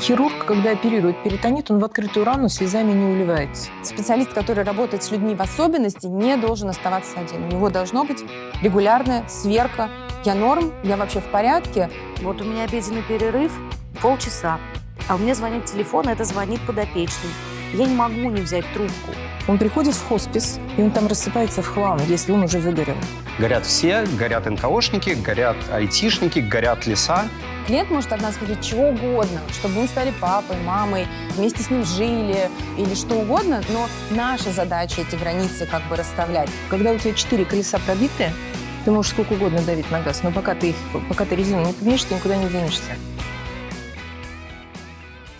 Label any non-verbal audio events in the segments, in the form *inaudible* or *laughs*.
Хирург, когда оперирует перитонит, он в открытую рану слезами не уливается. Специалист, который работает с людьми в особенности, не должен оставаться один. У него должно быть регулярная сверка. Я норм, я вообще в порядке. Вот у меня обеденный перерыв полчаса, а у меня звонит телефон, это звонит подопечный. Я не могу не взять трубку. Он приходит в хоспис, и он там рассыпается в хлам, если он уже выгорел. Горят все, горят НКОшники, горят айтишники, горят леса. Клиент может от нас хотеть чего угодно, чтобы мы стали папой, мамой, вместе с ним жили или что угодно, но наша задача эти границы как бы расставлять. Когда у тебя четыре колеса пробиты, ты можешь сколько угодно давить на газ, но пока ты, их, пока ты резину не поменяешь, ты никуда не денешься.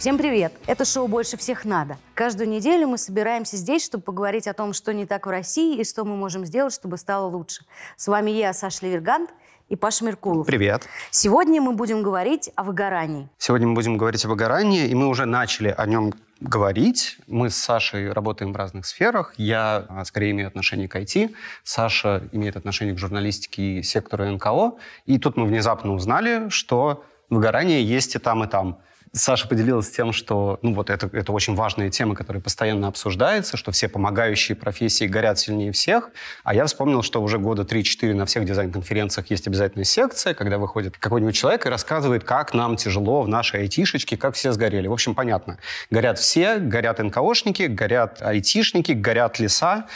Всем привет! Это шоу «Больше всех надо». Каждую неделю мы собираемся здесь, чтобы поговорить о том, что не так в России и что мы можем сделать, чтобы стало лучше. С вами я, Саша Левергант и Паша Меркулов. Привет. Сегодня мы будем говорить о выгорании. Сегодня мы будем говорить о выгорании, и мы уже начали о нем говорить. Мы с Сашей работаем в разных сферах. Я а, скорее имею отношение к IT. Саша имеет отношение к журналистике и сектору НКО. И тут мы внезапно узнали, что выгорание есть и там, и там. Саша поделилась тем, что ну, вот это, это очень важная тема, которая постоянно обсуждается, что все помогающие профессии горят сильнее всех. А я вспомнил, что уже года 3-4 на всех дизайн-конференциях есть обязательная секция, когда выходит какой-нибудь человек и рассказывает, как нам тяжело в нашей айтишечке, как все сгорели. В общем, понятно. Горят все, горят НКОшники, горят айтишники, горят леса.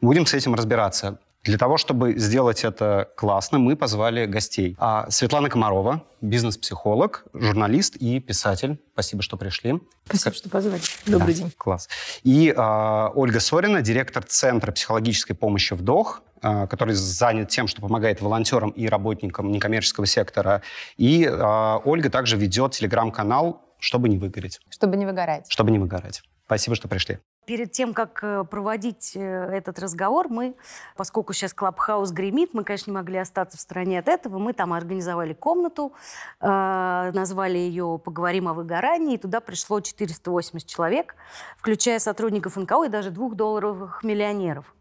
Будем с этим разбираться. Для того, чтобы сделать это классно, мы позвали гостей. А Светлана Комарова, бизнес-психолог, журналист и писатель. Спасибо, что пришли. Спасибо, что позвали. Добрый да, день. Класс. И а, Ольга Сорина, директор Центра психологической помощи «Вдох», а, который занят тем, что помогает волонтерам и работникам некоммерческого сектора. И а, Ольга также ведет телеграм-канал «Чтобы не выгореть». Чтобы не выгорать. Чтобы не выгорать. Спасибо, что пришли. Перед тем, как э, проводить э, этот разговор, мы, поскольку сейчас Клабхаус гремит, мы, конечно, не могли остаться в стороне от этого. Мы там организовали комнату, э, назвали ее «Поговорим о выгорании», и туда пришло 480 человек, включая сотрудников НКО и даже двухдолларовых миллионеров.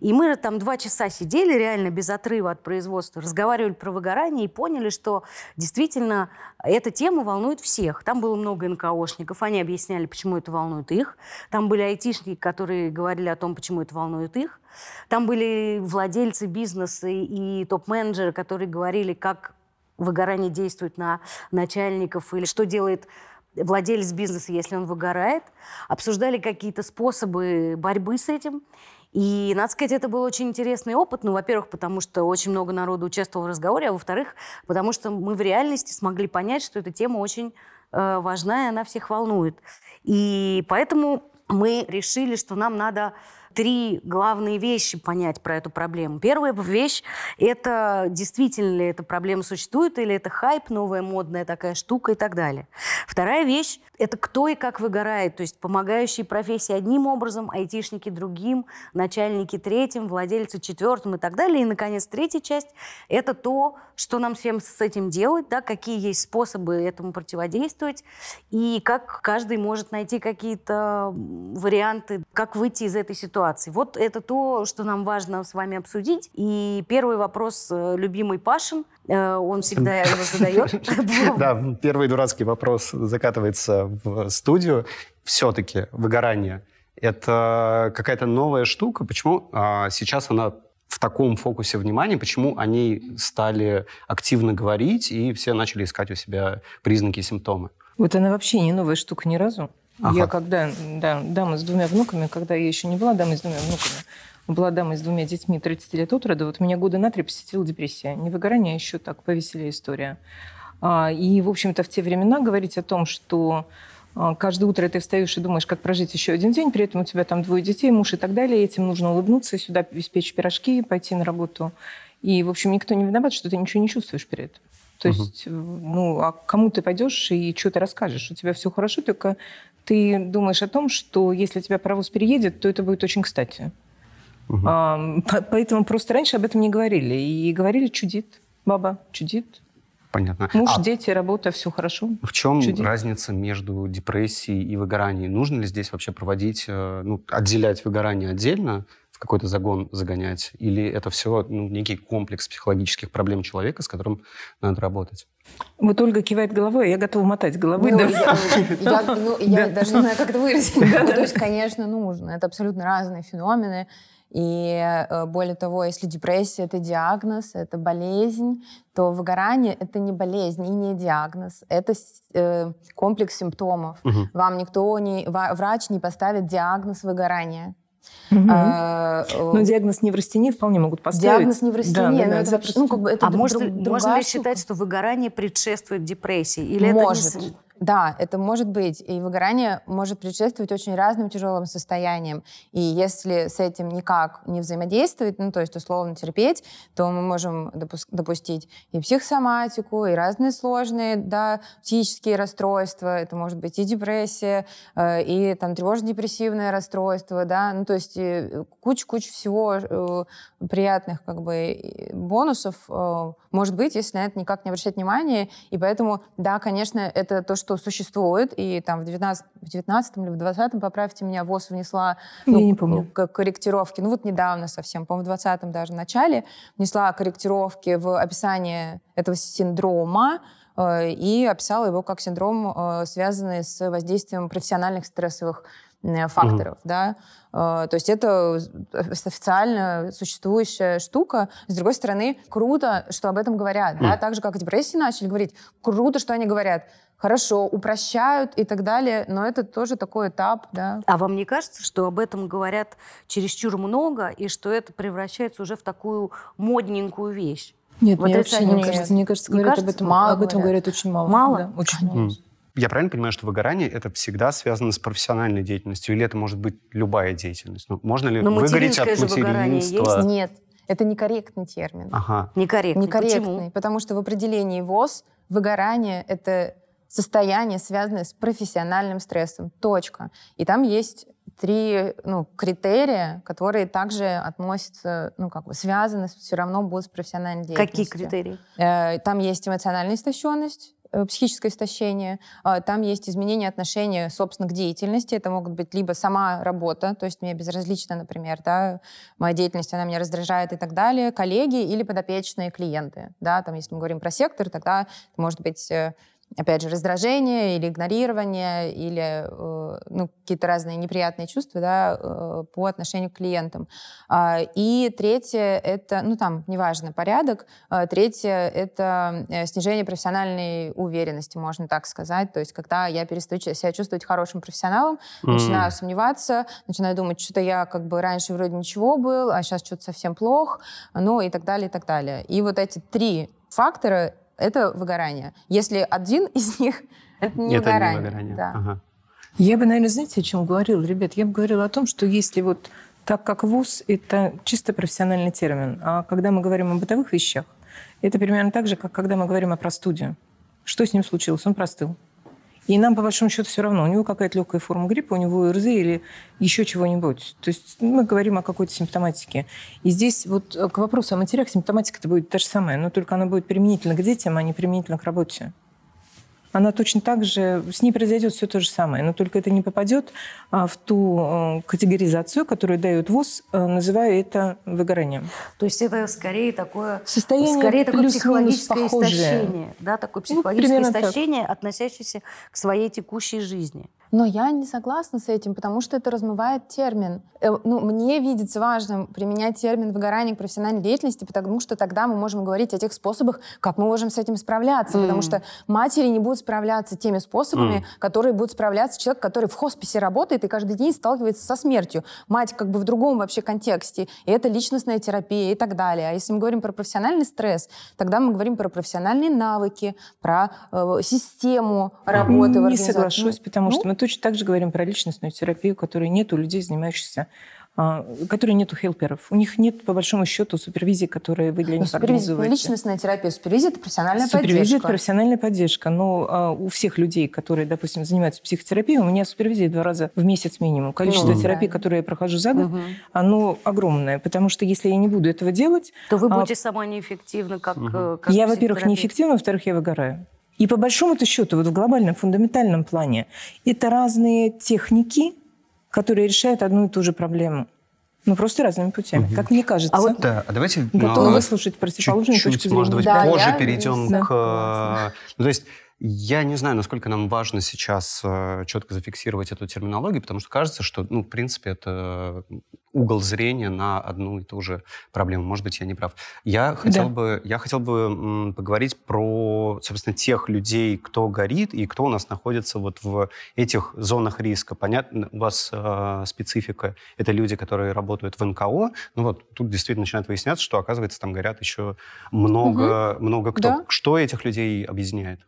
И мы там два часа сидели реально без отрыва от производства, разговаривали про выгорание и поняли, что действительно эта тема волнует всех. Там было много НКОшников, они объясняли, почему это волнует их. Там были айтишники, которые говорили о том, почему это волнует их. Там были владельцы бизнеса и топ-менеджеры, которые говорили, как выгорание действует на начальников или что делает владелец бизнеса, если он выгорает. Обсуждали какие-то способы борьбы с этим. И, надо сказать, это был очень интересный опыт. Ну, во-первых, потому что очень много народу участвовало в разговоре, а во-вторых, потому что мы в реальности смогли понять, что эта тема очень э, важна, и она всех волнует. И поэтому мы решили, что нам надо три главные вещи понять про эту проблему. Первая вещь – это действительно ли эта проблема существует, или это хайп, новая модная такая штука и так далее. Вторая вещь – это кто и как выгорает, то есть помогающие профессии одним образом, айтишники другим, начальники третьим, владельцы четвертым и так далее. И, наконец, третья часть – это то, что нам всем с этим делать, да, какие есть способы этому противодействовать, и как каждый может найти какие-то варианты, как выйти из этой ситуации ситуации. Вот это то, что нам важно с вами обсудить. И первый вопрос э, любимый Пашин. Э, он всегда *laughs* его задает. *laughs* Да, первый дурацкий вопрос закатывается в студию. Все-таки выгорание – это какая-то новая штука. Почему а, сейчас она в таком фокусе внимания, почему они стали активно говорить, и все начали искать у себя признаки и симптомы? Вот она вообще не новая штука ни разу. Ага. Я когда, да, дама с двумя внуками, когда я еще не была дамой с двумя внуками, была дамой с двумя детьми 30 лет от рода, вот меня года на три посетила депрессия. Не выгорание, а еще так, повеселее история. А, и, в общем-то, в те времена говорить о том, что а, каждое утро ты встаешь и думаешь, как прожить еще один день, при этом у тебя там двое детей, муж и так далее, этим нужно улыбнуться, сюда испечь пирожки, пойти на работу. И, в общем, никто не виноват, что ты ничего не чувствуешь перед этим. То угу. есть, ну, а кому ты пойдешь и что ты расскажешь? У тебя все хорошо, только ты думаешь о том, что если тебя паровоз переедет, то это будет очень кстати. Угу. А, поэтому просто раньше об этом не говорили. И говорили, чудит, баба, чудит. Понятно. Муж, а дети, работа, все хорошо. В чем чудит. разница между депрессией и выгоранием? Нужно ли здесь вообще проводить, э, ну, отделять выгорание отдельно? Какой-то загон загонять? Или это все ну, некий комплекс психологических проблем человека, с которым надо работать? Вот Ольга кивает головой, а я готова мотать головой. Ну, да. я, *laughs* я, ну, я даже не знаю, как это выразить. Ну, то есть, конечно, нужно. Это абсолютно разные феномены. И э, более того, если депрессия — это диагноз, это болезнь, то выгорание — это не болезнь и не диагноз. Это э, комплекс симптомов. Мгм. Вам никто, не, врач не поставит диагноз выгорания. Мгм. А, э, Но диагноз неврастении вполне могут поставить. диагноз неврастения, Да, да, но да, это вообще, ну, как бы это а друг- может, друг- можно ли считать, что выгорание предшествует депрессии? Или может. это не... Да, это может быть. И выгорание может предшествовать очень разным тяжелым состояниям. И если с этим никак не взаимодействовать, ну, то есть условно терпеть, то мы можем допус- допустить и психосоматику, и разные сложные, да, психические расстройства. Это может быть и депрессия, э, и там тревожно-депрессивное расстройство, да, ну, то есть э, куча-куча всего э, приятных как бы бонусов э, может быть, если на это никак не обращать внимания. И поэтому, да, конечно, это то, что существует. И там в 19, в 19 или в 20 поправьте меня, ВОЗ внесла Я ну, не помню. к- корректировки. Ну вот недавно совсем, по-моему, в 20 даже начале внесла корректировки в описание этого синдрома э, и описала его как синдром, э, связанный с воздействием профессиональных стрессовых э, факторов, да. Э, То есть это официально существующая штука. С другой стороны, круто, что об этом говорят, да, Мгм. так же, как о депрессии начали говорить. Круто, что они говорят. Хорошо, упрощают и так далее, но это тоже такой этап, да. А вам не кажется, что об этом говорят чересчур много, и что это превращается уже в такую модненькую вещь? Нет, Вот мне вообще не кажется. Мне кажется, Не говорят об кажется? этом, Мало об этом говорят. говорят очень мало. Мало? Да, очень мало. Я правильно понимаю, что выгорание это всегда связано с профессиональной деятельностью, или это может быть любая деятельность? Ну, можно ли Но выгореть от материнства? Нет, это некорректный термин. Ага. Некорректно. Некорректный, Почему? потому что в определении ВОЗ выгорание — это состояние, связанное с профессиональным стрессом. Точка. И там есть три ну, критерия, которые также относятся, ну, как бы связаны все равно будут с профессиональной деятельностью. Какие критерии? Э, Там есть эмоциональная истощенность, психическое истощение, а, там есть изменение отношения, собственно, к деятельности. Это могут быть либо сама работа, то есть мне безразлично, например, да, моя деятельность, она меня раздражает и так далее, коллеги или подопечные клиенты. Да, там, если мы говорим про сектор, тогда это может быть э, опять же, раздражение или игнорирование, или э, ну, какие-то разные неприятные чувства да, э, по отношению к клиентам. А, И третье — это, ну там, неважно, порядок. А, Третье — это э, снижение профессиональной уверенности, можно так сказать. То есть когда я перестаю себя чувствовать хорошим профессионалом, М. начинаю сомневаться, начинаю думать, что-то я как бы раньше вроде ничего был, а сейчас что-то совсем плохо, ну и так далее, и так далее. И вот эти три фактора — это выгорание. Если один из *laughs* них — это не это выгорание. не выгорание. Да. Ага. Я бы, наверное, знаете, о чем говорила, ребят? Я бы говорила о том, что если вот так как ВУЗ – это чисто профессиональный термин, а когда мы говорим о бытовых вещах, это примерно так же, как когда мы говорим о простуде. Что с ним случилось? Он простыл. И нам, по большому счету, все равно. У него какая-то легкая форма гриппа, у него ОРЗ или еще чего-нибудь. То есть мы говорим о какой-то симптоматике. И здесь вот э, к вопросу о матерях симптоматика-то будет та же самая, но только она будет применительна к детям, а не применительна к работе она точно так же, с ней произойдет все то же самое, но только это не попадет а, в ту э, категоризацию, которую дает ВУЗ, э, называя это выгоранием. То есть это скорее такое, Состояние скорее такое психологическое похожее. истощение, да, такое психологическое примерно так. истощение, относящееся к своей текущей жизни. Но я не согласна с этим, потому что это размывает термин. Э, Ну, мне видится важным применять термин выгорание к профессиональной деятельности, потому что тогда мы можем говорить о тех способах, как мы можем с этим справляться. М. Потому что матери не будут справляться теми способами, М. которые будут справляться человек, который в хосписе работает и каждый день сталкивается со смертью. Мать как бы в другом вообще контексте. И это личностная терапия и так далее. А если мы говорим про профессиональный стресс, тогда мы говорим про профессиональные навыки, про э, систему работы в Не организации. соглашусь, потому Ну, что мы точно так же говорим про личностную терапию, которой нет у людей, занимающихся а, которой нету хелперов. У них нет, по большому счету, супервизии, которые вы для Ну, них супервизия, это организуете. личностная терапия, супервизия это профессиональная Супервизия – это поддержка. профессиональная поддержка. Но а, у всех людей, которые, допустим, занимаются психотерапией, у меня супервизия два раза в месяц минимум. Количество Ну, терапий, правильно. которые я прохожу за год, Мгм. оно огромное. Потому что если я не буду этого делать, То вы А- будете сама неэффективна, как, э, как я, во-первых, неэффективна, во-вторых, я выгораю. И по большому-то счету, вот в глобальном, фундаментальном плане, это разные техники, которые решают одну и ту же проблему. Ну, просто разными путями, угу. как мне кажется. А вот, да, а давайте... Готовы ну, выслушать противоположную чуть-чуть, точку зрения. может быть, да, позже я... перейдем да. к... Ну, то есть я не знаю, насколько нам важно сейчас э, четко зафиксировать эту терминологию, потому что кажется, что, ну, в принципе, это угол зрения на одну и ту же проблему. Может быть, я не прав. Я хотел да. бы, я хотел бы поговорить про, собственно, тех людей, кто горит и кто у нас находится вот в этих зонах риска. Понятно, у вас э, специфика — это люди, которые работают в НКО. Ну вот тут действительно начинает выясняться, что, оказывается, там горят еще много, угу. много кто. Да. Что этих людей объединяет?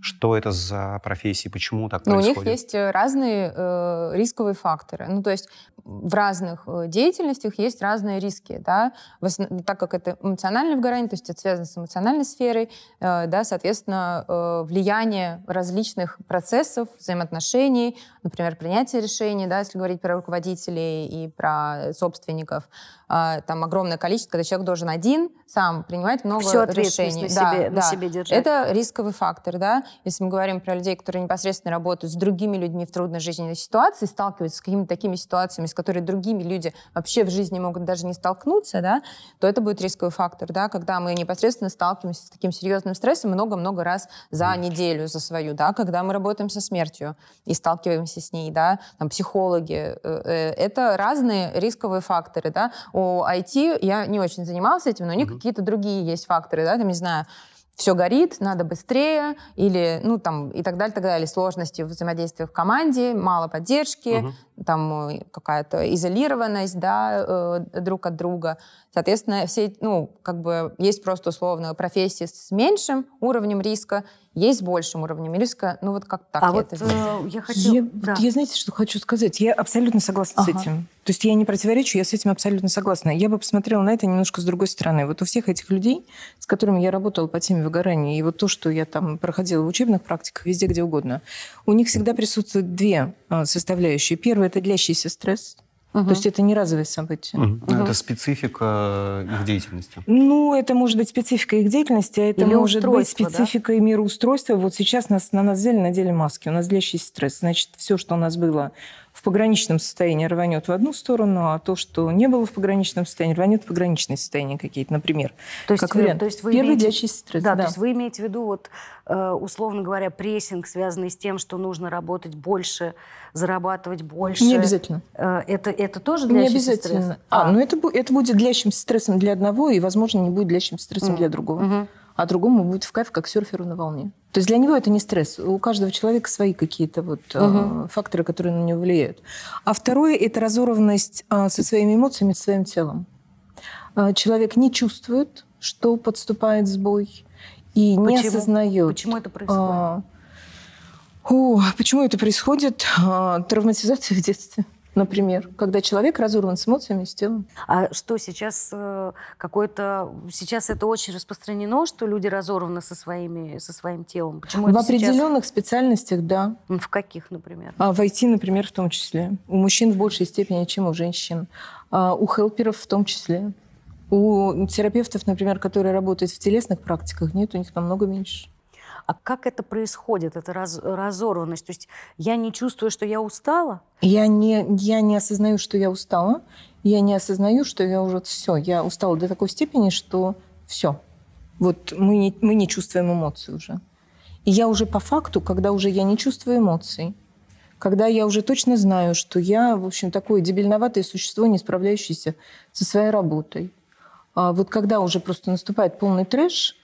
Что это за профессии, почему так ну, происходит? У них есть э, разные э, рисковые факторы. Ну, то есть в разных э, деятельностях есть разные риски, да, основ... так как это эмоциональное выгорание, то есть это связано с эмоциональной сферой, э, да, соответственно, э, влияние различных процессов, взаимоотношений, например, принятие решений, да, если говорить про руководителей и про собственников, э, там огромное количество, когда человек должен один сам принимать много Всю решений. На да, себе, да. на себе держать. Это рисковый фактор, да, если мы говорим про людей, которые непосредственно работают с другими людьми в трудной жизненной ситуации, сталкиваются с какими-то такими ситуациями, с которыми другими люди вообще в жизни могут даже не столкнуться, да, то это будет рисковый фактор, да, когда мы непосредственно сталкиваемся с таким серьезным стрессом много-много раз за неделю, за свою, да, когда мы работаем со смертью и сталкиваемся с ней, да, там, психологи, э, э, это разные рисковые факторы, да. У IT я не очень занималась этим, но у них mm-hmm. какие-то другие есть факторы, да, там, не знаю, все горит, надо быстрее, или, ну, там, и так далее, так далее. Сложности взаимодействия в команде, мало поддержки, угу. Там э, какая-то изолированность, да, э, друг от друга. Соответственно, все, ну, как бы есть просто условно профессии с меньшим уровнем риска, есть с большим уровнем риска. Ну, вот как так а я вот, это. Э, я, хотел... я, да. я, знаете, что хочу сказать? Я абсолютно согласна ага. с этим. То есть я не противоречу, я с этим абсолютно согласна. Я бы посмотрела на это немножко с другой стороны. Вот у всех этих людей, с которыми я работала по теме выгорания, и вот то, что я там проходила в учебных практиках, везде, где угодно, у них всегда присутствуют две а, составляющие. Первое – это длящийся стресс – Угу. То есть это не разовые события. Угу. Угу. Это специфика их деятельности. Ну, это может быть специфика их деятельности, а это Или может быть специфика да? мироустройства. Вот сейчас нас, на нас взяли, надели маски. У нас длящий стресс. Значит, все, что у нас было в пограничном состоянии рванет в одну сторону, а то, что не было в пограничном состоянии, рванет в пограничное состояние какие-то, например. То есть, как вариант. То есть вы Первый имеете, стресс. Да, да, то есть вы имеете в виду, вот, э, условно говоря, прессинг, связанный с тем, что нужно работать больше, зарабатывать больше. Не обязательно. Э, это, это тоже длящийся Не обязательно. стресс? А, а, ну это, это будет длящимся стрессом для одного, и, возможно, не будет длящимся стрессом mm. для другого. Mm-hmm а другому будет в кайф, как серферу на волне. То есть для него это не стресс. У каждого человека свои какие-то вот угу. факторы, которые на него влияют. А второе – это разорванность а, со своими эмоциями, со своим телом. А, человек не чувствует, что подступает сбой, и Почему? не осознает. Почему это происходит? А, о, почему это происходит? А, травматизация в детстве например, когда человек разорван с эмоциями, с телом. А что сейчас э, какой-то... Сейчас это очень распространено, что люди разорваны со, своими, со своим телом? Почему в определенных сейчас... специальностях, да. В каких, например? А, в IT, например, в том числе. У мужчин в большей степени, чем у женщин. А, у хелперов в том числе. У терапевтов, например, которые работают в телесных практиках, нет, у них намного меньше. А как это происходит, эта раз, разорванность? То есть я не чувствую, что я устала? Я не, я не осознаю, что я устала. Я не осознаю, что я уже все. Я устала до такой степени, что все. Вот мы не, мы не чувствуем эмоций уже. И я уже по факту, когда уже я не чувствую эмоций, когда я уже точно знаю, что я, в общем, такое дебильноватое существо, не справляющееся со своей работой. А вот когда уже просто наступает полный трэш,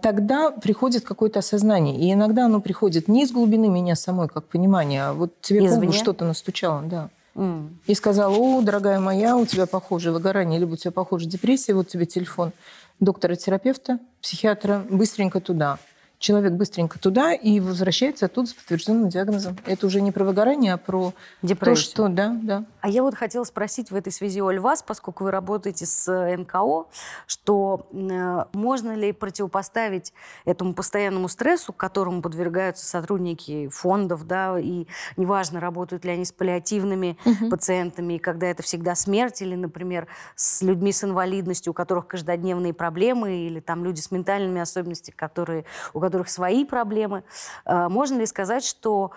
тогда приходит какое-то осознание. И иногда оно приходит не из глубины меня самой, как понимание, а вот тебе Извне? что-то настучало, да. Mm. И сказала, о, дорогая моя, у тебя похоже выгорание, либо у тебя похоже депрессия, вот тебе телефон доктора-терапевта, психиатра, быстренько туда человек быстренько туда и возвращается оттуда с подтвержденным диагнозом. Это уже не про выгорание, а про Депрессию. то, что... Да, да. А я вот хотела спросить в этой связи, Оль, вас, поскольку вы работаете с э, НКО, что э, можно ли противопоставить этому постоянному стрессу, которому подвергаются сотрудники фондов, да, и неважно, работают ли они с паллиативными угу. пациентами, когда это всегда смерть, или, например, с людьми с инвалидностью, у которых каждодневные проблемы, или там люди с ментальными особенностями, которые, у которых которых свои проблемы. Э, можно ли сказать, что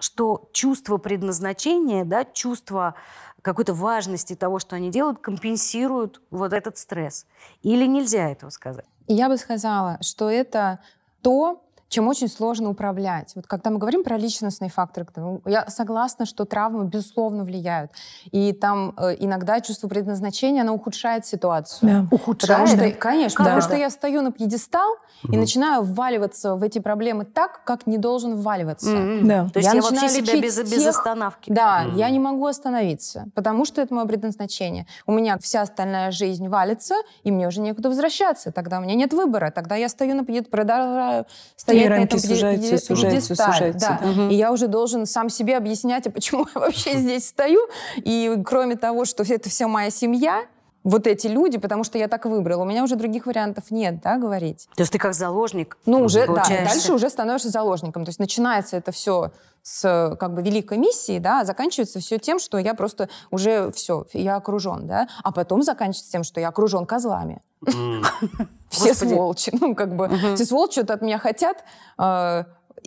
что чувство предназначения, да, чувство какой-то важности того, что они делают, компенсируют вот этот стресс? Или нельзя этого сказать? Я бы сказала, что это то, чем очень сложно управлять. Вот когда мы говорим про личностные факторы, я согласна, что травмы, безусловно, влияют. И там э, иногда чувство предназначения, оно ухудшает ситуацию. Да. Ухудшает? Потому что, конечно, Да. потому Да. что я стою на пьедестал и начинаю вваливаться в эти проблемы так, как не должен вваливаться. М-м. Да. То есть Я я, вообще начинаю себя без, без тех- остановки. Да, Мгм. я не могу остановиться, потому что это мое предназначение. У меня вся остальная жизнь валится, и мне уже некуда возвращаться. Тогда у меня нет выбора. Тогда я стою на пьедестале, продолжаю стоять на рамки этом пье- сужаются, сужаются, сужаются, да. И я уже должен сам себе объяснять, а почему я *laughs* вообще здесь стою. И кроме того, что это вся моя семья, вот эти люди, потому что я так выбрала. У меня уже других вариантов нет, да, говорить. То есть ты как заложник Ну, уже, да, дальше уже становишься заложником. То есть начинается это все с как бы великой миссии, да, заканчивается все тем, что я просто уже все, я окружен, да, а потом заканчивается тем, что я окружен козлами. М. *laughs* Все Господи. сволочи, ну как бы все сволочи что-то от меня хотят, э,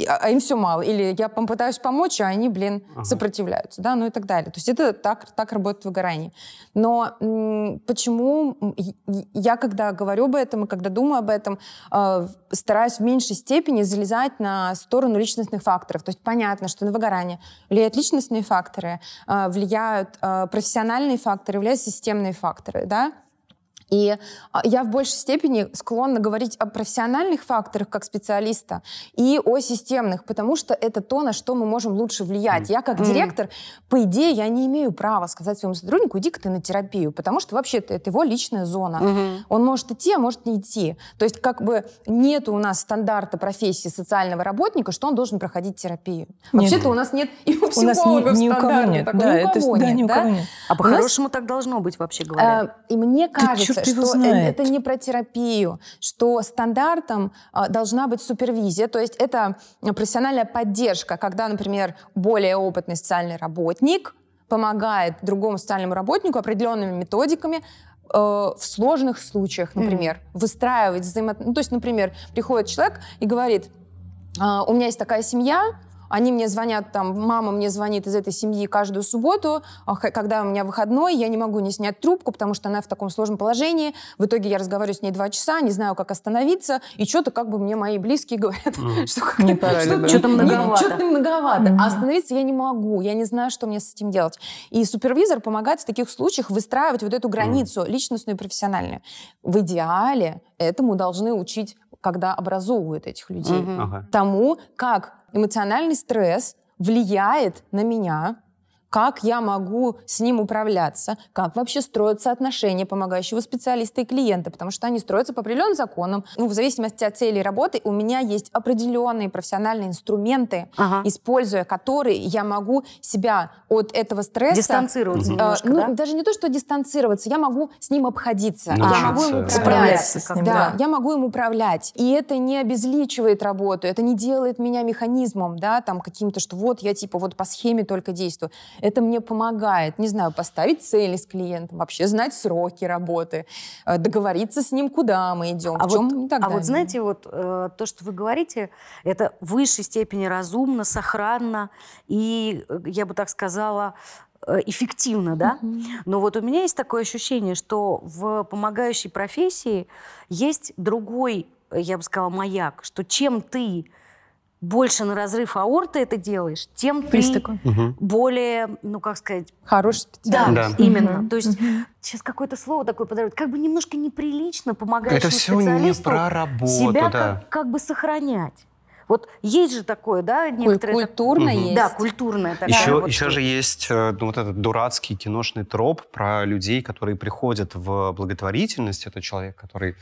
а а им все мало. Или я пом- пытаюсь помочь, а они, блин, Ага. сопротивляются, да, ну и так далее. То есть это так, так работает выгорание. Но м, почему я, когда говорю об этом и когда думаю об этом, э, стараюсь в меньшей степени залезать на сторону личностных факторов. То есть понятно, что на выгорание влияют личностные факторы, э, влияют э, профессиональные факторы, влияют системные факторы, да. И а, я в большей степени склонна говорить о профессиональных факторах как специалиста и о системных, потому что это то, на что мы можем лучше влиять. Я как директор, по идее, я не имею права сказать своему сотруднику, иди-ка ты на терапию, потому что вообще-то это его личная зона. Мгм. Он может идти, а может не идти. То есть как бы нет у нас стандарта профессии социального работника, что он должен проходить терапию. Нет. Вообще-то у нас нет и у У нас ни, психологов ни у кого нет. такого, Да, ни у это, кого да, нет, ни у да? кого нет. А по-хорошему так должно быть вообще говоря. Э, И мне кажется, черт его что знает. это не про терапию, что стандартом э, должна быть супервизия, то есть это профессиональная поддержка, когда, например, более опытный социальный работник помогает другому социальному работнику определенными методиками э, в сложных случаях, например, выстраивать взаимоотношения. Ну, то есть, например, приходит человек и говорит, «А, у меня есть такая семья, они мне звонят, там, мама мне звонит из этой семьи каждую субботу, а когда у меня выходной, я не могу не снять трубку, потому что она в таком сложном положении. В итоге я разговариваю с ней два часа, не знаю, как остановиться, и что-то как бы мне мои близкие говорят, *laughs* что что-то многовато. Что-то многовато. А остановиться я не могу, я не знаю, что мне с этим делать. И супервизор помогает в таких случаях выстраивать вот эту границу личностную и профессиональную. В идеале этому должны учить, когда образовывают этих людей Мгм. Ага. тому, как эмоциональный стресс влияет на меня, как я могу с ним управляться, как вообще строятся отношения помогающего специалиста и клиента, потому что они строятся по определенным законам. Ну, в зависимости от цели работы у меня есть определенные профессиональные инструменты, Ага. используя которые я могу себя от этого стресса... Дистанцироваться э, немножко, ну, да? даже не то, что дистанцироваться, я могу с ним обходиться. Я могу им управлять. с ним, Да, да. я могу им управлять. И это не обезличивает работу, это не делает меня механизмом, да, там каким-то, что вот я типа вот по схеме только действую. Это мне помогает, не знаю, поставить цели с клиентом, вообще знать сроки работы, э, договориться с ним, куда мы идем, А в чем вот, и так а далее. вот знаете, вот э, то, что вы говорите, это в высшей степени разумно, сохранно и, э, я бы так сказала, э, эффективно, да? Мгм. Но вот у меня есть такое ощущение, что в помогающей профессии есть другой, я бы сказала, маяк, что чем ты больше на разрыв аорты это делаешь, тем ты Есть. Мгм. более, ну как сказать, Хороший да, специалист. Да. именно. Мгм. То есть Мгм. сейчас какое-то слово такое подают, как бы немножко неприлично помогающему Это все не про работу, себя да. как, как бы сохранять. Вот есть же такое, да, некоторые... так- Культурно Мгм. есть. Да, культурное такое. Еще, вот еще же есть э, ну, вот этот дурацкий киношный троп про людей, которые приходят в благотворительность. Это человек, который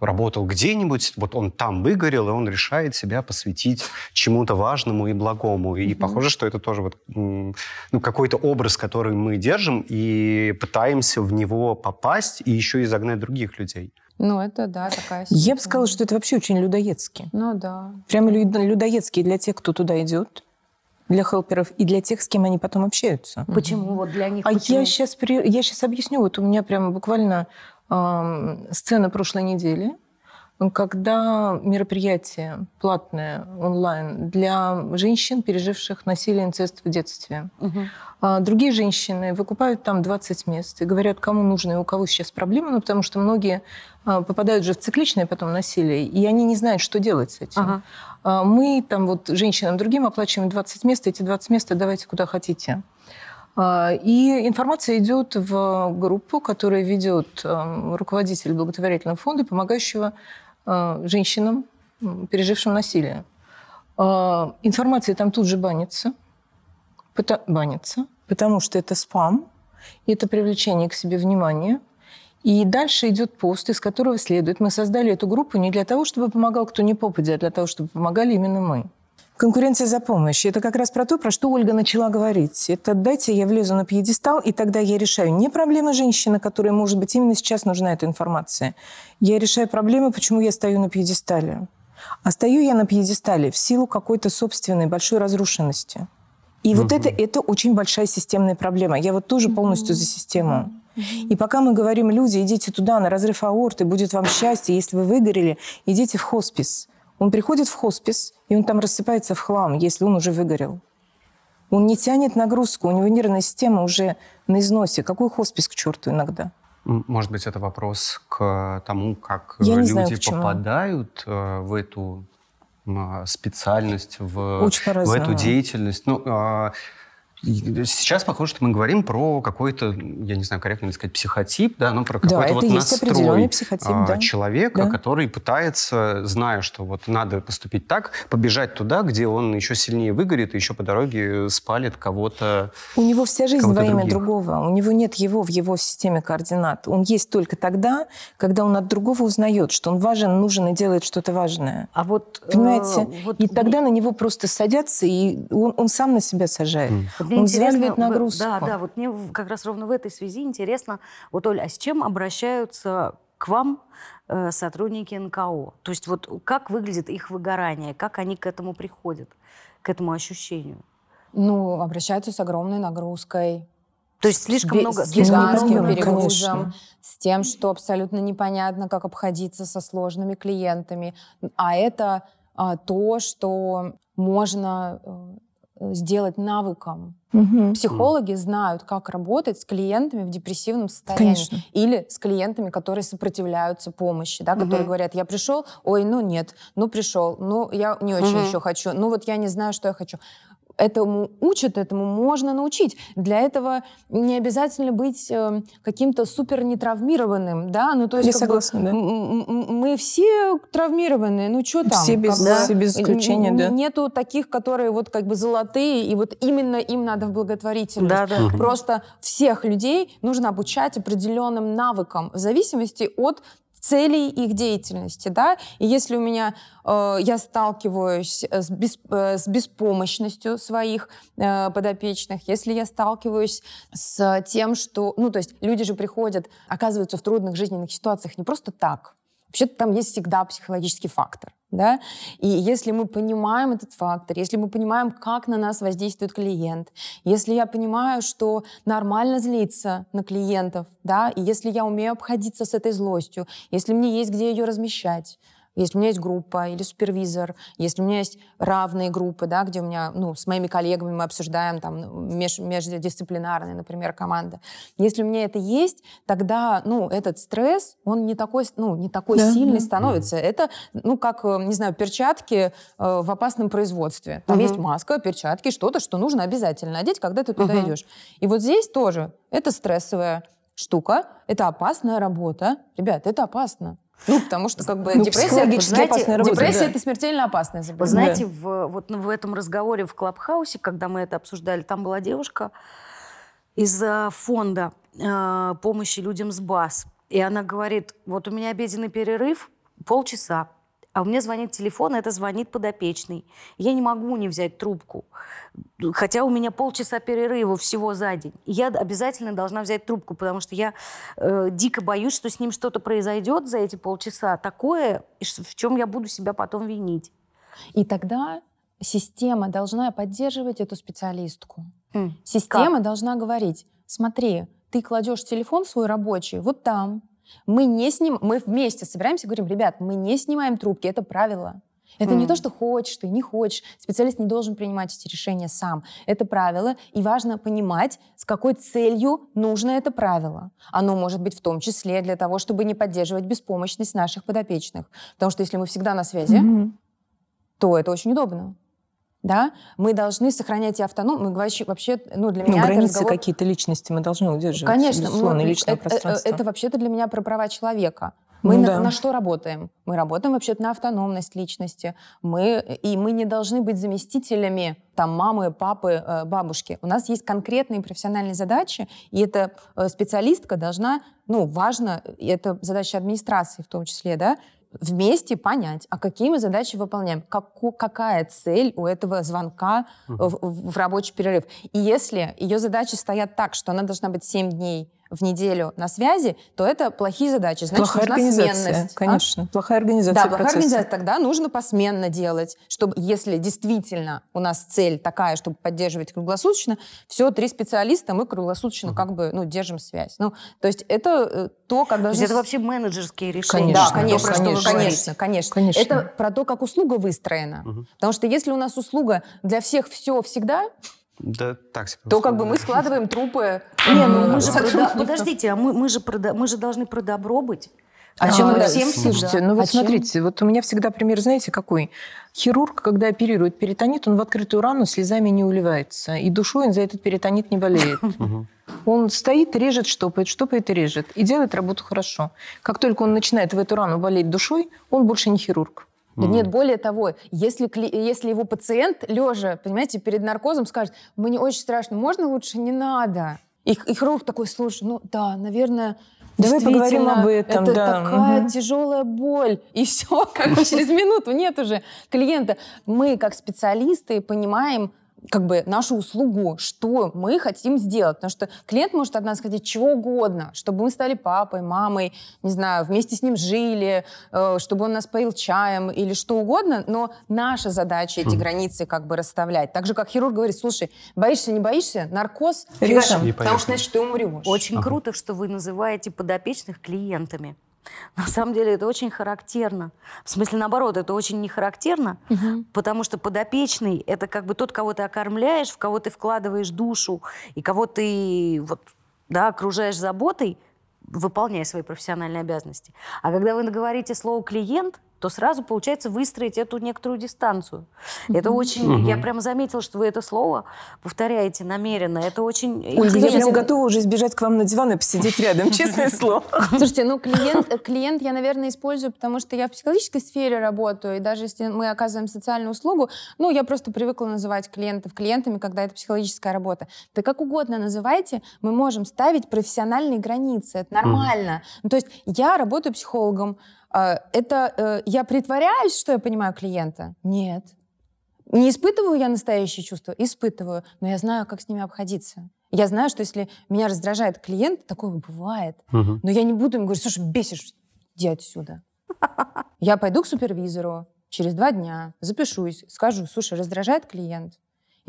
работал где-нибудь, вот он там выгорел, и он решает себя посвятить чему-то важному и благому. И Мгм. похоже, что это тоже вот, ну, какой-то образ, который мы держим и пытаемся в него попасть и еще и загнать других людей. Ну, это, да, такая Я бы ситуация. сказала, что это вообще очень людоедски. Ну, да. Прямо лю- людоедски для тех, кто туда идет, для хелперов и для тех, с кем они потом общаются. Почему вот для них? А почему? я сейчас, я сейчас объясню. Вот у меня прямо буквально сцена прошлой недели. когда мероприятие платное онлайн для женщин, переживших насилие инцест в детстве. Угу. Другие женщины выкупают там 20 мест и говорят, кому нужно и у кого сейчас проблемы, ну, потому что многие а, попадают же в цикличное потом насилие, и они не знают, что делать с этим. Ага. А мы там вот женщинам другим оплачиваем 20 мест, эти 20 мест давайте куда хотите. А, и информация идет в группу, которую ведет руководитель благотворительного фонда, помогающего женщинам, пережившим насилие. Информация там тут же банится, банится, потому что это спам, и это привлечение к себе внимания. И дальше идет пост, из которого следует. Мы создали эту группу не для того, чтобы помогал кто ни попадя, а для того, чтобы помогали именно мы. Конкуренция за помощь. Это как раз про то, про что Ольга начала говорить. Это дайте я влезу на пьедестал, и тогда я решаю не проблемы женщины, которой, может быть, именно сейчас нужна эта информация. Я решаю проблемы, почему я стою на пьедестале. А стою я на пьедестале в силу какой-то собственной большой разрушенности. И угу. вот это, это очень большая системная проблема. Я вот тоже полностью за систему. И пока мы говорим, люди, идите туда, на разрыв аорты, будет вам счастье, если вы выгорели, идите в хоспис. Он приходит в хоспис, и он там рассыпается в хлам, если он уже выгорел. Он не тянет нагрузку, у него нервная система уже на износе. Какой хоспис к черту иногда? Может быть, это вопрос к тому, как Я люди знаю, попадают э, в эту специальность, в, в эту деятельность. Ну, а, Сейчас похоже, что мы говорим про какой-то, я не знаю, корректно ли сказать, психотип, да, но про какой-то да, вот настрой психотип, а, да. человека, да. который пытается, зная, что вот надо поступить так, побежать туда, где он еще сильнее выгорит и еще по дороге спалит кого-то. У него вся жизнь во имя другого. У него нет его в его системе координат. Он есть только тогда, когда он от другого узнает, что он важен, нужен и делает что-то важное. А вот, понимаете, э, вот... и тогда на него просто садятся и он, он сам на себя сажает. Mm. Мне Он интересно, нагрузку. Да, да, вот мне как раз ровно в этой связи интересно, вот, Оля, а с чем обращаются к вам э, сотрудники НКО? То есть вот как выглядит их выгорание, как они к этому приходят, к этому ощущению? Ну, обращаются с огромной нагрузкой. То есть слишком с, много, с гигантским перегрузом, конечно. с тем, что абсолютно непонятно, как обходиться со сложными клиентами. А это а, то, что можно э, сделать навыком. Угу. Психологи знают, как работать с клиентами в депрессивном состоянии. Конечно. Или с клиентами, которые сопротивляются помощи, да, которые угу. говорят, я пришел, ой, ну нет, ну пришел, ну я не очень угу. еще хочу, ну вот я не знаю, что я хочу этому учат, этому можно научить. Для этого не обязательно быть э, каким-то супер нетравмированным, да, ну то есть Я согласна, бы, да. мы все травмированные, ну что там? Все без, да? все без исключения, да. Нету таких, которые вот как бы золотые, и вот именно им надо в благотворительность. Да, да. Просто всех людей нужно обучать определенным навыкам в зависимости от целей их деятельности, да, и если у меня э, я сталкиваюсь с, бес, э, с беспомощностью своих э, подопечных, если я сталкиваюсь с тем, что, ну, то есть люди же приходят, оказываются в трудных жизненных ситуациях не просто так, вообще-то там есть всегда психологический фактор. Да? И если мы понимаем этот фактор, если мы понимаем, как на нас воздействует клиент, если я понимаю, что нормально злиться на клиентов, да, и если я умею обходиться с этой злостью, если мне есть где ее размещать, если у меня есть группа или супервизор, если у меня есть равные группы, да, где у меня, ну, с моими коллегами мы обсуждаем там меж, междисциплинарные, например, команда. Если у меня это есть, тогда, ну, этот стресс, он не такой, ну, не такой да, сильный да. становится. Это, ну, как, э, не знаю, перчатки э, в опасном производстве. Там угу. есть маска, перчатки, что-то, что нужно обязательно одеть, когда ты туда угу. идешь. И вот здесь тоже это стрессовая штука, это опасная работа. Ребят, это опасно. Ну, потому что как бы ну, депрессия, знаете, работа, депрессия да. это смертельно опасное заболевание. Вы знаете, в, вот в этом разговоре в Клабхаусе, когда мы это обсуждали, там была девушка из фонда э, помощи людям с БАС. И она говорит, вот у меня обеденный перерыв полчаса а у меня звонит телефон, это звонит подопечный. Я не могу не взять трубку. Хотя у меня полчаса перерыва всего за день. Я обязательно должна взять трубку, потому что я э, дико боюсь, что с ним что-то произойдет за эти полчаса такое, в чем я буду себя потом винить. И тогда система должна поддерживать эту специалистку. Mm. Система как? должна говорить, смотри, ты кладешь телефон свой рабочий вот там, Мы не сним, мы вместе собираемся и говорим, ребят, мы не снимаем трубки, это правило. Это mm. не то, что хочешь ты, не хочешь. Специалист не должен принимать эти решения сам. Это правило, и важно понимать, с какой целью нужно это правило. Оно может быть в том числе для того, чтобы не поддерживать беспомощность наших подопечных. Потому что если мы всегда на связи, mm-hmm. то это очень удобно да, мы должны сохранять и автономию. Мы вообще, вообще ну, для ну, меня ну, границы разговор... какие-то личности мы должны удерживать. Конечно. Безусловно, мы, личное это, пространство. Это, это вообще-то для меня про права человека. Мы ну, на, да. на что работаем? Мы работаем вообще-то на автономность личности. Мы, и мы не должны быть заместителями там, мамы, папы, э, бабушки. У нас есть конкретные профессиональные задачи, и эта э, специалистка должна, ну, важно, и это задача администрации в том числе, да, вместе понять, а какие мы задачи выполняем, как, какая цель у этого звонка в, в, в рабочий перерыв. И если ее задачи стоят так, что она должна быть 7 дней в неделю на связи, то это плохие задачи. Значит, плохая нужна организация, сменность. А? Конечно, а? плохая организация Да, плохая процесса. организация. Тогда нужно посменно делать, чтобы, если действительно у нас цель такая, чтобы поддерживать круглосуточно, все, три специалиста, мы круглосуточно uh-huh. как бы, ну, держим связь. Ну, то есть это э, то, как должны... То есть это вообще менеджерские решения? Конечно, да, конечно, конечно, конечно, конечно, конечно. Это про то, как услуга выстроена. Uh-huh. Потому что если у нас услуга для всех все всегда, да, так себе. То как бы мы складываем трупы. Не, ну мы же подождите, а мы, мы же мы же должны про добро быть. А, а чем мы всем Слушайте, ну вот а смотрите, чем? вот у меня всегда пример, знаете, какой? Хирург, когда оперирует перитонит, он в открытую рану слезами не уливается. И душой он за этот перитонит не болеет. *laughs* Он стоит, режет, штопает, штопает и режет. И делает работу хорошо. Как только он начинает в эту рану болеть душой, он больше не хирург. Да нет, более того, если, если его пациент, лежа, понимаете, перед наркозом скажет, мне очень страшно, можно лучше не надо? И, и хирург такой, слушай, ну да, наверное, Давай поговорим об этом. Это да. такая угу. тяжелая боль. И все, *laughs* как бы через минуту нет уже клиента. Мы, как специалисты, понимаем, как бы нашу услугу, что мы хотим сделать. Потому что клиент может от нас хотеть чего угодно, чтобы мы стали папой, мамой, не знаю, вместе с ним жили, э, чтобы он нас поил чаем или что угодно, но наша задача эти границы как бы расставлять. Так же, как хирург говорит, слушай, боишься, не боишься, наркоз, решим, потому что, значит, ты умрешь. Очень ага. круто, что вы называете подопечных клиентами. *laughs* На самом деле это очень характерно. В смысле, наоборот, это очень не характерно, угу. потому что подопечный – это как бы тот, кого ты окормляешь, в кого ты вкладываешь душу, и кого ты вот, да, окружаешь заботой, выполняя свои профессиональные обязанности. А когда вы говорите слово «клиент», то сразу получается выстроить эту некоторую дистанцию. Mm-hmm. Это очень... Mm-hmm. Я прямо заметила, что вы это слово повторяете намеренно. Это очень... Ольга, я прям готова уже сбежать к вам на диван и посидеть рядом, *laughs* честное слово. Слушайте, ну клиент, клиент я, наверное, использую, потому что я в психологической сфере работаю, и даже если мы оказываем социальную услугу, ну, я просто привыкла называть клиентов клиентами, когда это психологическая работа. Да как угодно называйте, мы можем ставить профессиональные границы. Это нормально. Mm. Ну, то есть я работаю психологом, это э, я притворяюсь, что я понимаю клиента? Нет. Не испытываю я настоящие чувства? Испытываю. Но я знаю, как с ними обходиться. Я знаю, что если меня раздражает клиент, такое бывает. Угу. Но я не буду им говорить, слушай, бесишь, иди отсюда. Я пойду к супервизору через два дня, запишусь, скажу, слушай, раздражает клиент.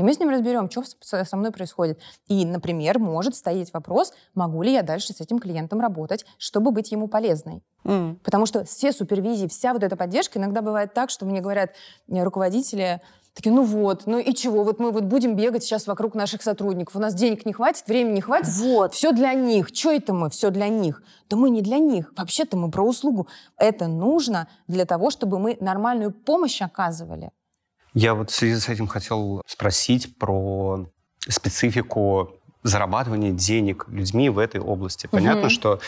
И мы с ним разберем, что со мной происходит. И, например, может стоять вопрос, могу ли я дальше с этим клиентом работать, чтобы быть ему полезной. Mm. Потому что все супервизии, вся вот эта поддержка, иногда бывает так, что мне говорят э, руководители, такие, ну вот, ну и чего, вот мы вот будем бегать сейчас вокруг наших сотрудников, у нас денег не хватит, времени не хватит, вот. все для них, что это мы, все для них? Да мы не для них, вообще-то мы про услугу. Это нужно для того, чтобы мы нормальную помощь оказывали. Я вот в связи с этим хотел спросить про специфику зарабатывания денег людьми в этой области. Понятно, угу. что,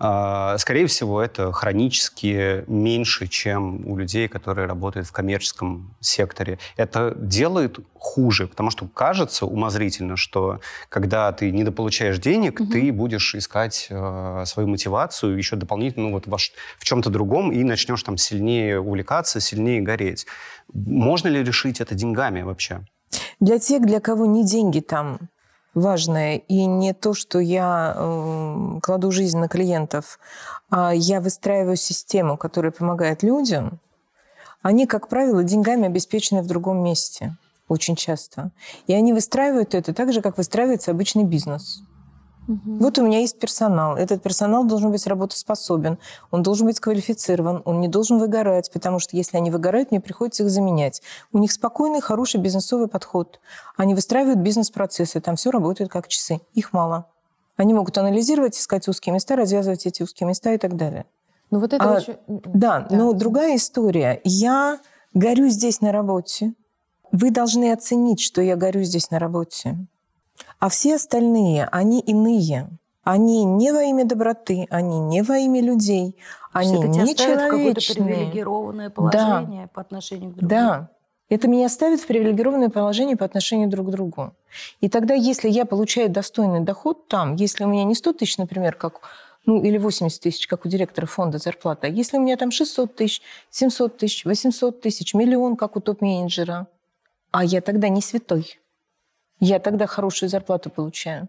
э, скорее всего, это хронически меньше, чем у людей, которые работают в коммерческом секторе. Это делает хуже, потому что кажется умозрительно, что когда ты недополучаешь денег, угу. ты будешь искать э, свою мотивацию еще дополнительно ну, вот в, в чем-то другом и начнешь там сильнее увлекаться, сильнее гореть. Можно ли решить это деньгами вообще? Для тех, для кого не деньги там важное. И не то, что я э, кладу жизнь на клиентов, а я выстраиваю систему, которая помогает людям. Они, как правило, деньгами обеспечены в другом месте очень часто. И они выстраивают это так же, как выстраивается обычный бизнес. Угу. Вот у меня есть персонал. Этот персонал должен быть работоспособен, он должен быть квалифицирован, он не должен выгорать, потому что если они выгорают, мне приходится их заменять. У них спокойный, хороший бизнесовый подход. Они выстраивают бизнес-процессы, там все работает как часы. Их мало. Они могут анализировать, искать узкие места, развязывать эти узкие места и так далее. Ну вот это а, очень... Да, да, но другая история. Я горю здесь на работе. Вы должны оценить, что я горю здесь на работе. А все остальные, они иные. Они не во имя доброты, они не во имя людей, они не человечные. привилегированное положение да. по отношению к другим. Да. Это меня ставит в привилегированное положение по отношению друг к другу. И тогда, если я получаю достойный доход там, если у меня не 100 тысяч, например, как ну, или 80 тысяч, как у директора фонда зарплата. Если у меня там 600 тысяч, 700 тысяч, 800 тысяч, миллион, как у топ-менеджера, а я тогда не святой я тогда хорошую зарплату получаю.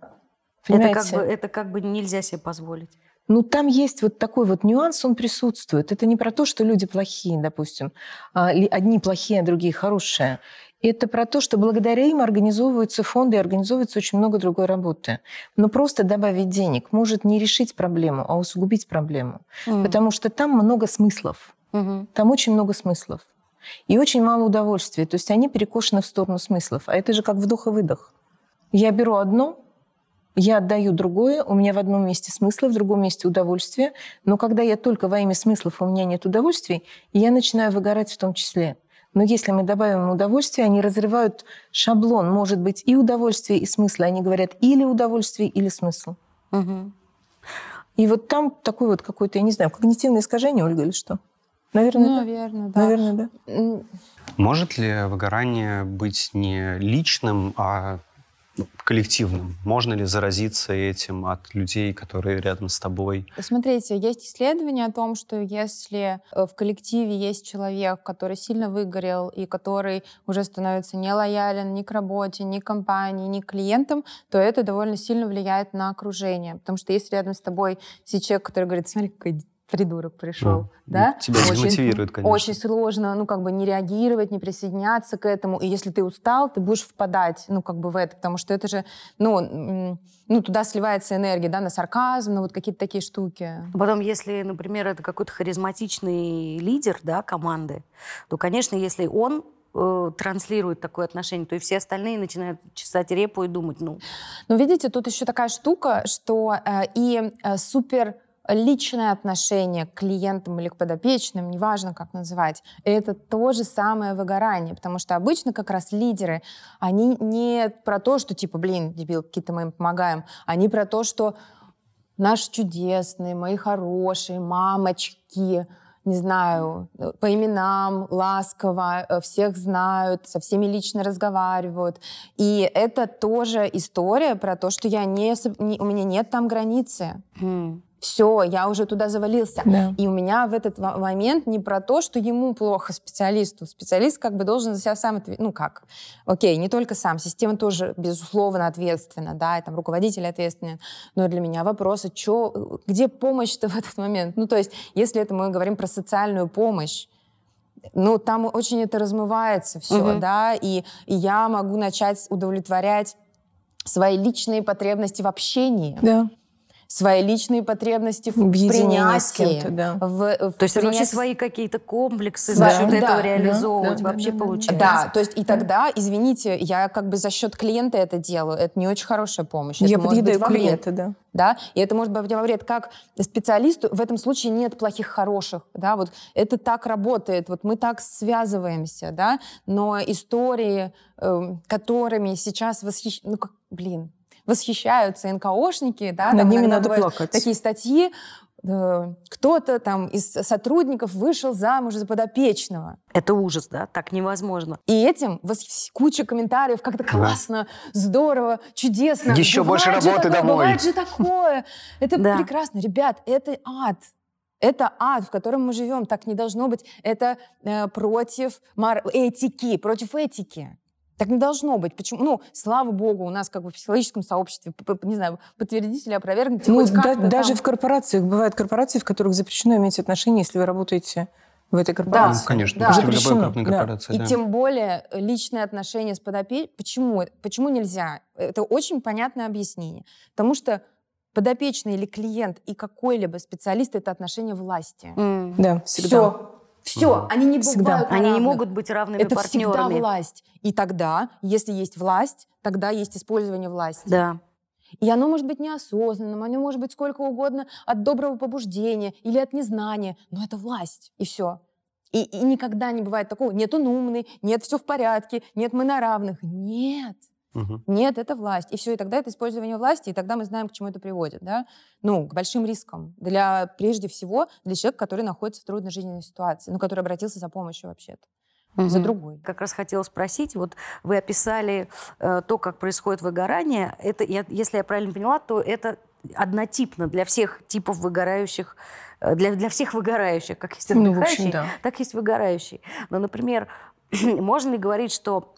Это как, бы, это как бы нельзя себе позволить. Ну, там есть вот такой вот нюанс, он присутствует. Это не про то, что люди плохие, допустим. А, одни плохие, а другие хорошие. Это про то, что благодаря им организовываются фонды и организовывается очень много другой работы. Но просто добавить денег может не решить проблему, а усугубить проблему. Mm. Потому что там много смыслов. Mm-hmm. Там очень много смыслов. И очень мало удовольствия. То есть они перекошены в сторону смыслов. А это же как вдох и выдох. Я беру одно, я отдаю другое, у меня в одном месте смыслы, в другом месте удовольствие. Но когда я только во имя смыслов, у меня нет удовольствий, я начинаю выгорать в том числе. Но если мы добавим удовольствие, они разрывают шаблон, может быть, и удовольствие, и смысл. Они говорят или удовольствие, или смысл. Угу. И вот там такое вот какое-то, я не знаю, когнитивное искажение, Ольга, или что? Наверное, ну, Наверное, да. Наверное, да. Может ли выгорание быть не личным, а коллективным? Можно ли заразиться этим от людей, которые рядом с тобой? Смотрите, есть исследования о том, что если э, в коллективе есть человек, который сильно выгорел и который уже становится не лоялен ни к работе, ни к компании, ни к клиентам, то это довольно сильно влияет на окружение. Потому что если рядом с тобой есть человек, который говорит, смотри, какой придурок пришел, mm. да? Тебя очень, демотивирует, конечно. Очень сложно, ну, как бы не реагировать, не присоединяться к этому. И если ты устал, ты будешь впадать, ну, как бы в это, потому что это же, ну, ну туда сливается энергия, да, на сарказм, на вот какие-то такие штуки. Потом, если, например, это какой-то харизматичный лидер, да, команды, то, конечно, если он э, транслирует такое отношение, то и все остальные начинают чесать репу и думать, ну... Ну, видите, тут еще такая штука, что э, и э, супер личное отношение к клиентам или к подопечным, неважно как называть, это то же самое выгорание, потому что обычно как раз лидеры, они не про то, что типа, блин, дебил, какие-то мы им помогаем, они про то, что наши чудесные, мои хорошие, мамочки, не знаю, по именам, ласково, э, всех знают, со всеми лично разговаривают. И это тоже история про то, что я не, не у меня нет там границы. Mm все, я уже туда завалился. Да. И у меня в этот момент не про то, что ему плохо специалисту. Специалист как бы должен за себя сам ответить. Ну как? Окей, не только сам. Система тоже, безусловно, ответственна, да, и там руководитель ответственен. Но для меня вопрос, а чё, где помощь-то в этот момент? Ну то есть, если это мы говорим про социальную помощь, ну, там очень это размывается все, угу. да, и, и я могу начать удовлетворять свои личные потребности в общении. Да свои личные потребности в принятии. Да. В, в то есть принять... вообще свои какие-то комплексы за счет да, этого да, реализовывать да, вообще да, получается. Да, то есть и тогда, извините, я как бы за счет клиента это делаю. Это не очень хорошая помощь. Я подъедаю клиента, да. Да, и это может быть во вред как специалисту. В этом случае нет плохих, хороших, да, вот это так работает, вот мы так связываемся, да, но истории, э, которыми сейчас восхищ... ну, как, блин, восхищаются НКОшники, да, Над ними надо плакать. Такие статьи, кто-то там из сотрудников вышел замуж за подопечного. Это ужас, да? Так невозможно. И этим куча комментариев, как-то классно, здорово, чудесно. Еще больше работы такое, домой. Бывает же такое. Это прекрасно. Ребят, это ад. Это ад, в котором мы живем. Так не должно быть. Это э, против мар- этики, против этики. Так не должно быть. Почему? Ну, слава богу, у нас как бы в психологическом сообществе, не знаю, подтвердить или опровергнуть. Ну, да, даже там... в корпорациях. Бывают корпорации, в которых запрещено иметь отношения, если вы работаете в этой корпорации. Да, ну, конечно, да. запрещено. Любой корпорации, да. да. И тем более личные отношения с подопечным. Почему? Почему нельзя? Это очень понятное объяснение. Потому что подопечный или клиент и какой-либо специалист это отношение власти. М. Да, всегда. Все. Все, Мгм. они не Всегда. бывают Они не могут быть равными Это всегда партнерами. власть. И тогда, если есть власть, тогда есть использование власти. Да. И оно может быть неосознанным, оно может быть сколько угодно от доброго побуждения или от незнания, но это власть, и все. И, и никогда не бывает такого, нет, он умный, нет, все в порядке, нет, мы на равных. Нет, Мгм. нет, это власть. И все, и тогда это использование власти, и тогда мы знаем, к чему это приводит, да? Ну, к большим рискам. Для, прежде всего, для человека, который находится в трудной жизненной ситуации, ну, который обратился за помощью вообще-то, за Мгм. другой. Как раз хотела спросить, вот вы описали э, то, как происходит выгорание. Это, я- если я правильно поняла, то это однотипно для всех типов выгорающих, э, для, для всех выгорающих, как есть Ну, в отдыхающий, общем, да. так есть выгорающий. Но, например, *clears throat* можно ли говорить, что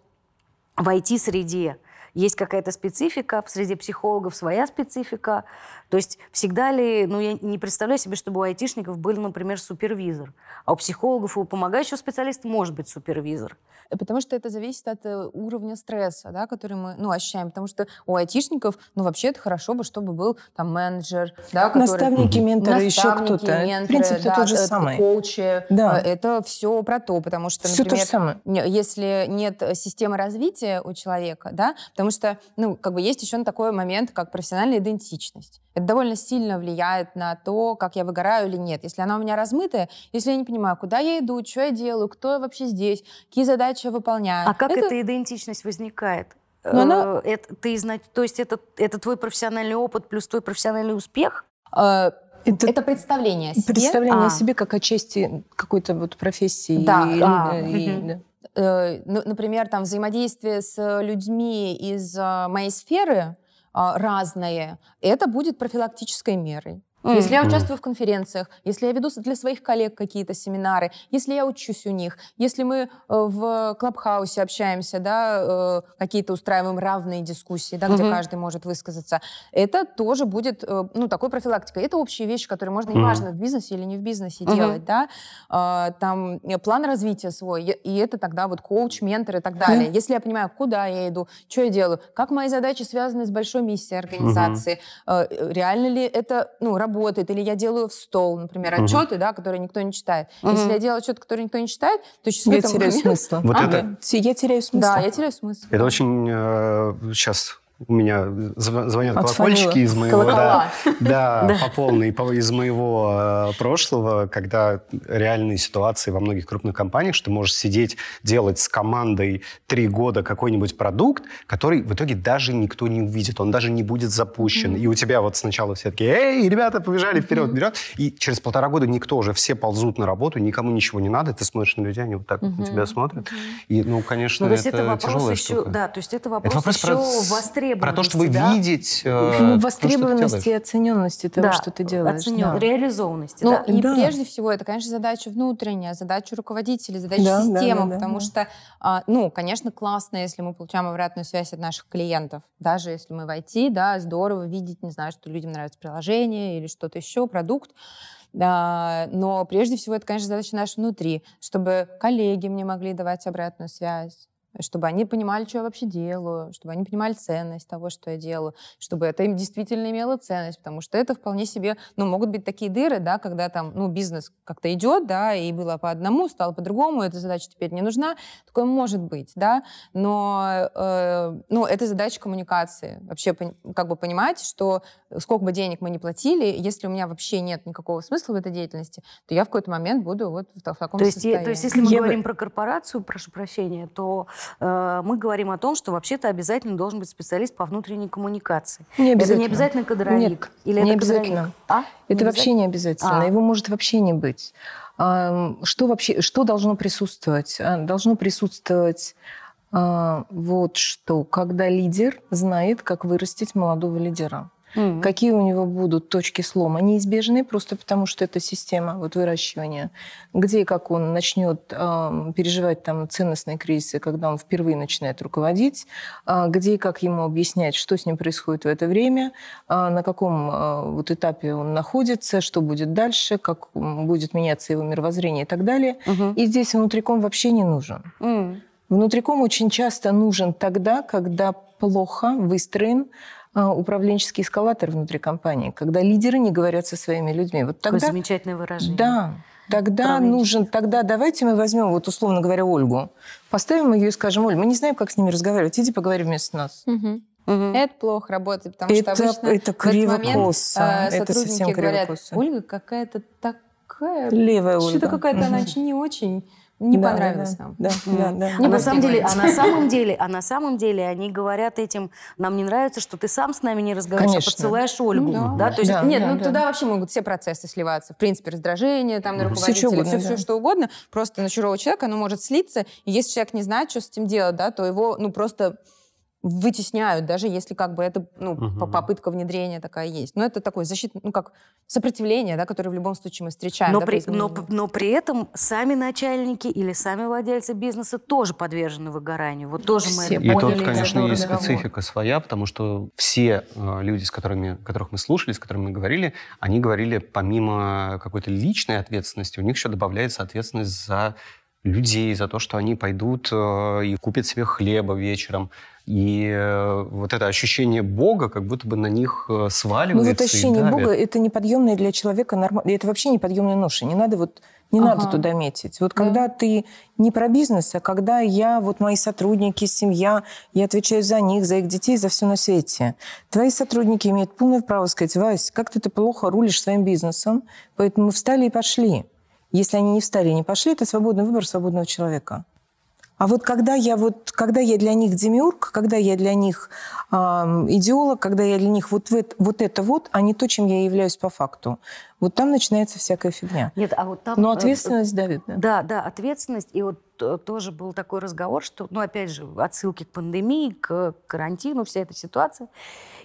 в IT-среде есть какая-то специфика, в среде психологов своя специфика. То есть всегда ли, ну я не представляю себе, чтобы у айтишников был, например, супервизор, а у психологов и у помогающего специалиста может быть супервизор. Потому что это зависит от э, уровня стресса, да, который мы ну, ощущаем. Потому что у айтишников, ну, вообще это хорошо бы, чтобы был там менеджер, да, который... Наставники, менторы, еще Наставники, кто-то. В менторы, принципе, да, тот же э, самый. коучи. Да. Э, Это все про то, потому что, Все то например, же самое. если нет системы развития у человека, да, потому что, ну, как бы есть еще такой момент, как профессиональная идентичность. Это довольно сильно влияет на то, как я выгораю или нет. Если она у меня размытая, если я не понимаю, куда я иду, что я делаю, кто я вообще здесь, какие задачи я выполняю. А как эта идентичность возникает? Ну, она- Э, это, ты, то есть это, это твой профессиональный опыт плюс твой профессиональный успех? Э, Это, Это представление о себе. представление А. о себе как о части какой-то вот профессии. Да, и- а, и- да. Э, ну, например, там взаимодействие с людьми из э, моей сферы э, разное, это будет профилактической мерой. М. Если я участвую в конференциях, если я веду для своих коллег какие-то семинары, если я учусь у них, если мы э, в Клабхаусе общаемся, да, э, какие-то устраиваем равные дискуссии, да, где Мгм. каждый может высказаться, это тоже будет, э, ну, такой профилактикой. Это общие вещи, которые можно, Мгм. неважно, в бизнесе или не в бизнесе Мгм. делать, да, там план развития свой, и- это тогда вот коуч, ментор и так далее. Если я понимаю, куда я иду, что я делаю, как мои задачи связаны с большой миссией организации, э, реально ли это, ну, работает, или я делаю в стол, например, отчеты, да, которые никто не читает. Если я делаю отчет, который никто не читает, то через Я какой-то теряю момент- смысл. Вот А, это-. Я теряю смысл. Да, я теряю смысл. Это очень сейчас у меня зв- звонят Отфанило. колокольчики из моего Колокола. да, да, *laughs* Да. по полной по- из моего э, прошлого, когда реальные ситуации во многих крупных компаниях, что ты можешь сидеть делать с командой три года какой-нибудь продукт, который в итоге даже никто не увидит, он даже не будет запущен, и у тебя вот сначала все такие, эй, ребята, побежали вперед, вперед, и через полтора года никто уже все ползут на работу, никому ничего не надо, ты смотришь на людей, они вот так вот на тебя смотрят, и ну конечно Ну, то есть это, это вопрос тяжелая еще, штука. да, то есть это вопрос, Это вопрос еще про, востребованности, про то, чтобы да? видеть э, Ну, то, что ты востребованности и оцененности того, Да, что ты делаешь. оценен- да. реализованности, Ну, да. и Да. прежде всего, это, конечно, задача внутренняя, задача руководителей, задача Да, системы, да, да, потому да. что, а, ну, конечно, классно, если мы получаем обратную связь от наших клиентов. Даже если мы в IT, да, здорово видеть, не знаю, что людям нравится приложение или что-то еще, продукт. Да, но прежде всего, это, конечно, задача наша внутри, чтобы коллеги мне могли давать обратную связь, чтобы они понимали, что я вообще делаю, чтобы они понимали ценность того, что я делаю, чтобы это им действительно имело ценность, потому что это вполне себе, ну, могут быть такие дыры, да, когда там, ну, бизнес как-то идет, да, и было по одному, стало по-другому, эта задача теперь не нужна, такое может быть, да, но, э, ну, это задача коммуникации, вообще как бы понимать, что сколько бы денег мы не платили, если у меня вообще нет никакого смысла в этой деятельности, то я в какой-то момент буду вот в, та- в таком То есть, состоянии. е- то есть, если мы Я бы- говорим про корпорацию, прошу прощения, то э, мы говорим о том, что вообще-то обязательно должен быть специалист по внутренней коммуникации. Не Это не обязательно кадровик? Нет, Или не это кадровик? обязательно. А? Это Не вообще не обязательно. А. Его может вообще не быть. Что вообще, что должно присутствовать? А, Должно присутствовать а, вот что, когда лидер знает, как вырастить молодого лидера. Мгм. Какие у него будут точки слома? Неизбежные, просто потому что это система вот, выращивания. Где и как он начнет ам, переживать там, ценностные кризисы, когда он впервые начинает руководить, а, где и как ему объяснять, что с ним происходит в это время, а, на каком а, вот, этапе он находится, что будет дальше, как будет меняться его мировоззрение и так далее. Мгм. И здесь внутриком вообще не нужен. М. Внутриком очень часто нужен тогда, когда плохо выстроен управленческий эскалатор внутри компании, когда лидеры не говорят со своими людьми. Вот тогда, Какое замечательное выражение. Да, тогда нужен, тогда давайте мы возьмем, вот условно говоря, Ольгу, поставим ее и скажем, Оль, мы не знаем, как с ними разговаривать, иди поговори вместо нас. Угу. Угу. Это плохо работает, потому это, что обычно это криво-косо. Момент, э, это совсем говорят, Ольга какая-то такая... Левая Ольга. Что-то какая-то угу. она не очень не да, понравилось да, нам. Да, mm. да, да. А на самом деле, а на *laughs* самом деле, а на самом деле они говорят этим: нам не нравится, что ты сам с нами не разговариваешь, а Конечно. а подсылаешь Ольгу, ну, да. да? То есть да, нет, да, ну да. туда вообще могут все процессы сливаться. В принципе, раздражение там на руководителя, все, угодно, все, да. все что угодно. Просто на чужого человека оно может слиться. И если человек не знает, что с этим делать, да, то его ну просто вытесняют, даже если как бы это ну, угу. попытка внедрения такая есть. Но это такое защитное, ну как сопротивление, да, которое в любом случае мы встречаем. Но, да, при, но, но при этом сами начальники или сами владельцы бизнеса тоже подвержены выгоранию. Вот тоже все мы это И поняли. тут, конечно, есть договор. специфика своя, потому что все э, люди, с которыми, которых мы слушали, с которыми мы говорили, они говорили, помимо какой-то личной ответственности, у них еще добавляется ответственность за людей, за то, что они пойдут э, и купят себе хлеба вечером, и э, вот это ощущение Бога как будто бы на них э, сваливается. Ну вот ощущение Бога – это неподъемное для человека нормально. Это вообще неподъемная ноша. Не надо вот не ага. надо туда метить. Вот когда ты не про бизнес, а когда я, вот мои сотрудники, семья, я отвечаю за них, за их детей, за все на свете. Твои сотрудники имеют полное право сказать, Вась, как ты, ты плохо рулишь своим бизнесом, поэтому мы встали и пошли. Если они не встали и не пошли, это свободный выбор свободного человека. А вот когда я, вот, когда я для них демиург, когда я для них э, идеолог, когда я для них вот, вот, вот это вот, а не то, чем я являюсь по факту, вот там начинается всякая фигня. Нет, а вот там... Но э, ответственность давит, да? Да, да, ответственность. И вот тоже был такой разговор, что, ну, опять же, отсылки к пандемии, к карантину, вся эта ситуация.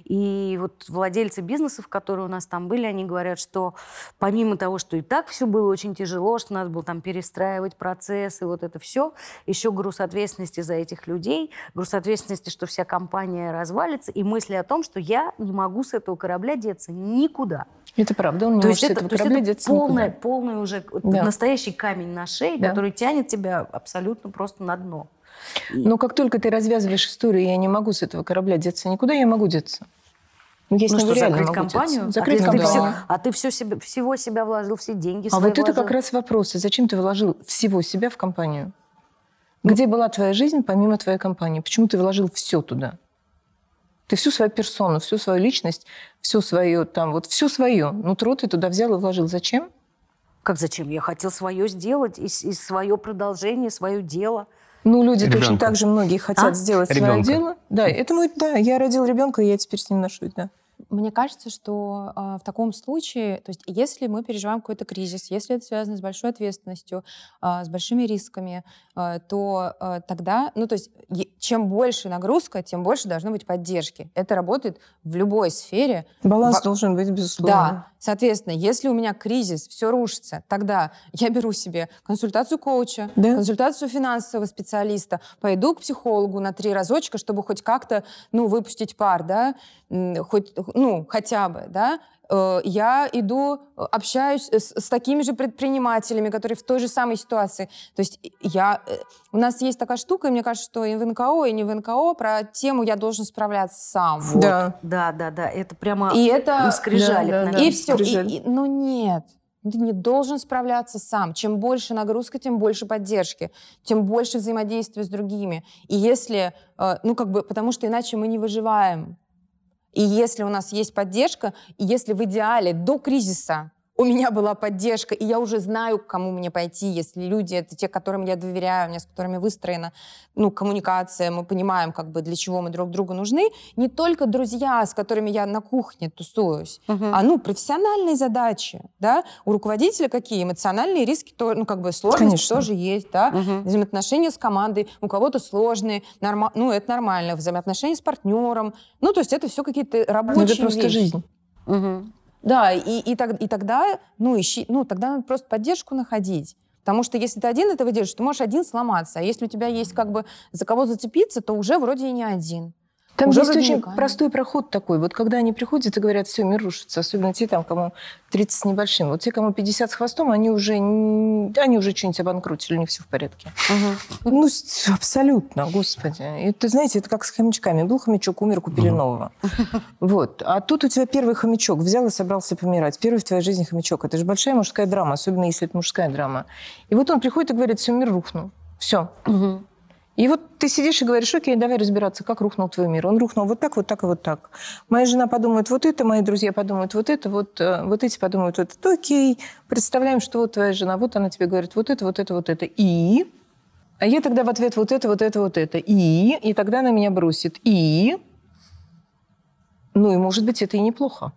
И вот владельцы бизнесов, которые у нас там были, они говорят, что помимо того, что и так все было очень тяжело, что надо было там перестраивать процессы, вот это все, еще груз ответственности за этих людей, груз ответственности, что вся компания развалится, и мысли о том, что я не могу с этого корабля деться никуда. Это правда, он не то может есть с этого то корабля есть это полный, полный уже да. настоящий камень на шее, да. который тянет тебя абсолютно просто на дно. Но как только ты развязываешь историю, я не могу с этого корабля деться никуда, я могу деться. Ну, если ну, что, закрыть компанию? Деться. Закрыть а, компанию. Ты все, а ты все себе, всего себя вложил, все деньги А вот вложил. это как раз вопрос. Зачем ты вложил всего себя в компанию? Где была твоя жизнь помимо твоей компании? Почему ты вложил все туда? Ты всю свою персону, всю свою личность, всю свою там, вот всю свою нутро ты туда взял и вложил. Зачем? Как зачем? Я хотел свое сделать, и, и свое продолжение, свое дело. Ну, люди ребенка. точно так же многие хотят а? сделать ребенка. свое дело. Да, это мой, да, я родил ребенка, и я теперь с ним ношусь, да. Мне кажется, что э, в таком случае, то есть если мы переживаем какой-то кризис, если это связано с большой ответственностью, э, с большими рисками, то э, тогда, ну то есть чем больше нагрузка, тем больше должно быть поддержки. Это работает в любой сфере. Баланс в... должен быть, безусловно. Да. Соответственно, если у меня кризис, все рушится, тогда *laughs* я беру себе консультацию коуча, да. консультацию финансового специалиста, пойду к психологу на три разочка, чтобы хоть как-то, ну, выпустить пар, да, хоть, ну, хотя бы, да, э, я иду, э, общаюсь с, с такими же предпринимателями, которые в той же самой ситуации. То есть я, э, у нас есть такая штука, и мне кажется, что и в НКО, и не в НКО про тему «я должен справляться сам». Вот. Да, да, да, да. Это прямо и это, скрижали. Да, да, да. И все. И, и, ну нет. Ты не должен справляться сам. Чем больше нагрузка, тем больше поддержки, тем больше взаимодействия с другими. И если, ну как бы, потому что иначе мы не выживаем. И если у нас есть поддержка, и если в идеале до кризиса у меня была поддержка, и я уже знаю, к кому мне пойти, если люди, это те, которым я доверяю, у меня с которыми выстроена ну, коммуникация, мы понимаем, как бы, для чего мы друг другу нужны. Не только друзья, с которыми я на кухне тусуюсь, угу. а, ну, профессиональные задачи, да. У руководителя какие? Эмоциональные риски, то, ну, как бы, сложности Конечно. тоже есть, да. Угу. Взаимоотношения с командой, у кого-то сложные, норма... ну, это нормально. Взаимоотношения с партнером, ну, то есть это все какие-то рабочие ну, это просто вещи. жизнь. Угу. Да, и, и, так, и тогда, ну, ищи, ну, тогда надо просто поддержку находить. Потому что если ты один этого делаешь, ты можешь один сломаться. А если у тебя есть как бы за кого зацепиться, то уже вроде и не один. Там Уже есть очень простой проход такой. Вот когда они приходят и говорят, все, мир рушится, особенно те, там, кому 30 с небольшим. Вот те, кому 50 с хвостом, они уже, они уже что-нибудь обанкротили, у них все в порядке. Ну, с- абсолютно, господи. Это, знаете, это как с хомячками. Был хомячок, умер, купили нового. Вот. А тут у тебя первый хомячок взял и собрался помирать. Первый в твоей жизни хомячок. Это же большая мужская драма, особенно если это мужская драма. И вот он приходит и говорит, все, мир рухнул. Все. И вот ты сидишь и говоришь, окей, давай разбираться, как рухнул твой мир. Он рухнул вот так, вот так и вот так. Моя жена подумает вот это, мои друзья подумают вот это, вот, э, вот эти подумают вот это. Окей, представляем, что вот твоя жена, вот она тебе говорит вот это, вот это, вот это. И? А я тогда в ответ вот это, вот это, вот это. И? И тогда она меня бросит. И? Ну и, может быть, это и неплохо.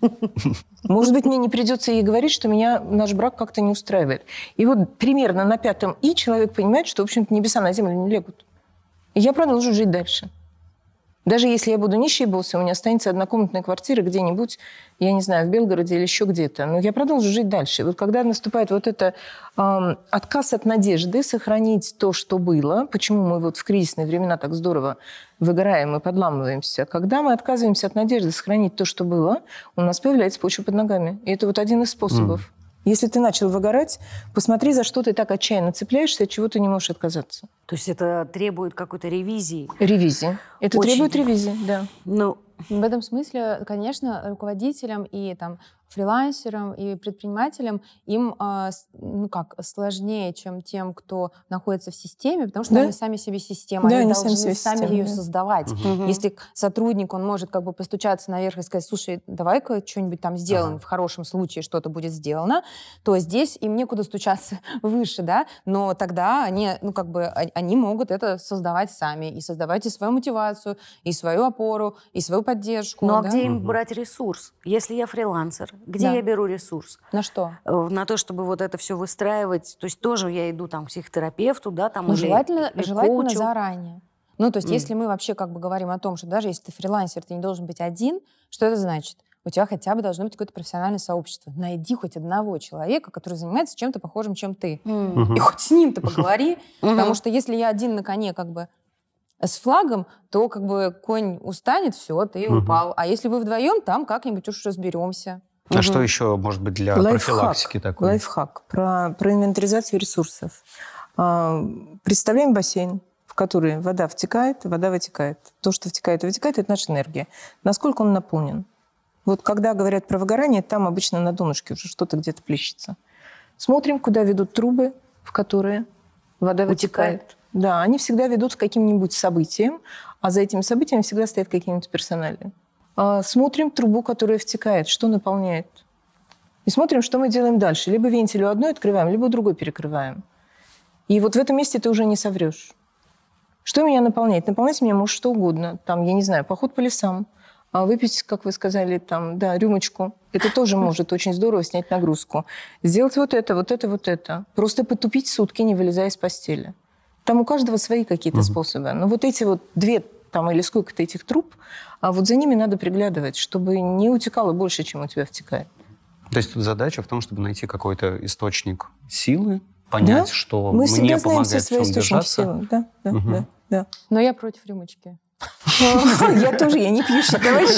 *laughs* Может быть, мне не придется ей говорить, что меня наш брак как-то не устраивает. И вот примерно на пятом «и» человек понимает, что, в общем-то, небеса на землю не легут. И я продолжу жить дальше. Даже если я буду нищей боссом, у меня останется однокомнатная квартира где-нибудь, я не знаю, в Белгороде или еще где-то. Но я продолжу жить дальше. Вот когда наступает вот это эм, отказ от надежды сохранить то, что было, почему мы вот в кризисные времена так здорово выгораем и подламываемся, когда мы отказываемся от надежды сохранить то, что было, у нас появляется почва под ногами. И это вот один из способов. Если ты начал выгорать, посмотри, за что ты так отчаянно цепляешься, от чего ты не можешь отказаться. То есть это требует какой-то ревизии. Ревизии. Это Очень. требует ревизии, да. Ну, В этом смысле, конечно, руководителям и там фрилансерам и предпринимателям им а, ну как сложнее, чем тем, кто находится в системе, потому что Да. они сами себе система, Да, они, они сами должны сами система, ее да. создавать. Мгм. Если сотрудник, он может как бы постучаться наверх и сказать, слушай, давай-ка что-нибудь там сделаем, в хорошем случае что-то будет сделано, то здесь им некуда стучаться *laughs* выше, да, но тогда они, ну как бы, о- они могут это создавать сами и создавать и свою мотивацию, и свою опору, и свою поддержку. ну а да. где им брать ресурс? Если я фрилансер, где Да. я беру ресурс? На что? Э, На то, чтобы вот это все выстраивать. То есть тоже я иду там к психотерапевту, да, там Ну, или- желательно, или желательно коучу. заранее. Ну, то есть, М. если мы вообще как бы говорим о том, что даже если ты фрилансер, ты не должен быть один, что это значит? У тебя хотя бы должно быть какое-то профессиональное сообщество. Найди хоть одного человека, который занимается чем-то похожим, чем ты. М. И хоть с ним-то поговори. Мгм. Потому что если я один на коне как бы с флагом, то как бы конь устанет, все, ты Мгм. упал. А если вы вдвоем, там как-нибудь уж разберемся. А Мгм. что еще может быть для профилактики такой? Лайфхак про, про инвентаризацию ресурсов. А, представляем бассейн, в который вода втекает, вода вытекает. То, что втекает и вытекает, это наша энергия. Насколько он наполнен? Вот когда говорят про выгорание, там обычно на донышке уже что-то где-то плещется. Смотрим, куда ведут трубы, в которые вода Утекает. вытекает. Да, они всегда ведут к каким-нибудь событиям, а за этими событиями всегда стоят какие-нибудь персонали. А, Смотрим трубу, которая втекает, что наполняет. И смотрим, что мы делаем дальше. Либо вентиль у одной открываем, либо у другой перекрываем. И вот в этом месте ты уже не соврешь. Что меня наполняет? Наполнять меня может что угодно. Там, я не знаю, поход по лесам, а выпить, как вы сказали, там, да, рюмочку. Это тоже может очень здорово снять нагрузку. Сделать вот это, вот это, вот это. Просто потупить сутки, не вылезая из постели. Там у каждого свои какие-то Мгм. способы. Но вот эти вот две там или сколько-то этих труб, а вот за ними надо приглядывать, чтобы не утекало больше, чем у тебя втекает. То есть тут задача в том, чтобы найти какой-то источник силы, понять, Да. что Мы мне всегда знаем помогает все в свои чем источники держаться. силы. Да, да, Мгм. да, да. Но я против рюмочки. Я тоже, я не пьющий товарищ.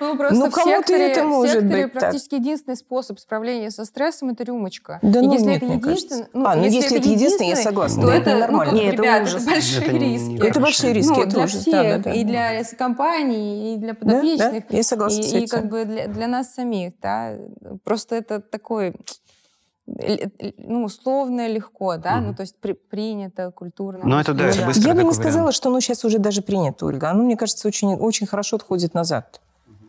Ну, просто Ну, в кому-то секторе, это может быть практически единственный способ справления со стрессом – это рюмочка. Да ну если нет, это мне единственный, кажется. А, ну если это единственный, я согласна, то это ну, нормально. Нет, это ребят, ужас. это большие риски. Это большие риски, Ну, это для всех, и для компаний, и для подопечных, я согласна и, как бы для, нас самих, да. Просто это такой, ну, условно легко, да, Мгм. ну, то есть при- принято, культурно. Ну, это да, Ну, это быстро Я бы не сказала, вариант. что оно сейчас уже даже принято, Ольга. Оно, мне кажется, очень, очень хорошо отходит назад.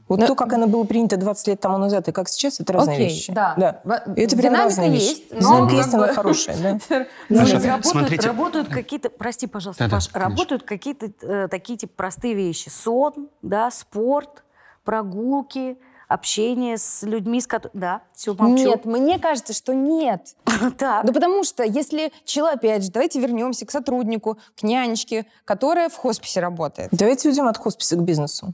Вот Ну, то, как оно было принято 20 лет тому назад и как сейчас, это разные Окей, вещи. да. да. Это прям динамика разные вещи. есть, но Динамика есть, она хорошая, да. *laughs* Ну, работают, смотрите. работают какие-то, прости, пожалуйста, Паш, работают какие-то э, такие типа простые вещи. Сон, да, спорт, прогулки, общение с людьми, с которыми... Да, все, молчу. Нет, мне кажется, что нет. *laughs* Так. Ну, потому что если человек, опять же, давайте вернемся к сотруднику, к нянечке, которая в хосписе работает. Давайте уйдем от хосписа к бизнесу.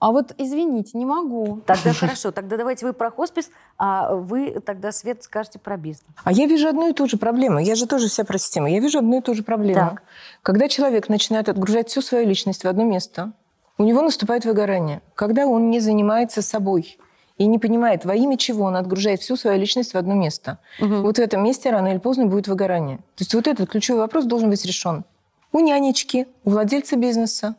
А вот, извините, не могу. Тогда *laughs* хорошо, тогда давайте вы про хоспис, а вы тогда, Свет, скажете про бизнес. А я вижу одну и ту же проблему. Я же тоже вся про систему. Я вижу одну и ту же проблему. Так. Когда человек начинает отгружать всю свою личность в одно место, у него наступает выгорание. Когда он не занимается собой и не понимает, во имя чего он отгружает всю свою личность в одно место, вот в этом месте рано или поздно будет выгорание. То есть вот этот ключевой вопрос должен быть решен. У нянечки, у владельца бизнеса,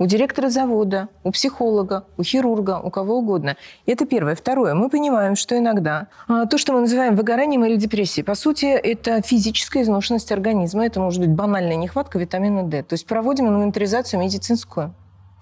у директора завода, у психолога, у хирурга, у кого угодно. Это первое. Второе. Мы понимаем, что иногда а, то, что мы называем выгоранием или депрессией, по сути, это физическая изношенность организма. Это может быть банальная нехватка витамина D. То есть проводим инвентаризацию медицинскую.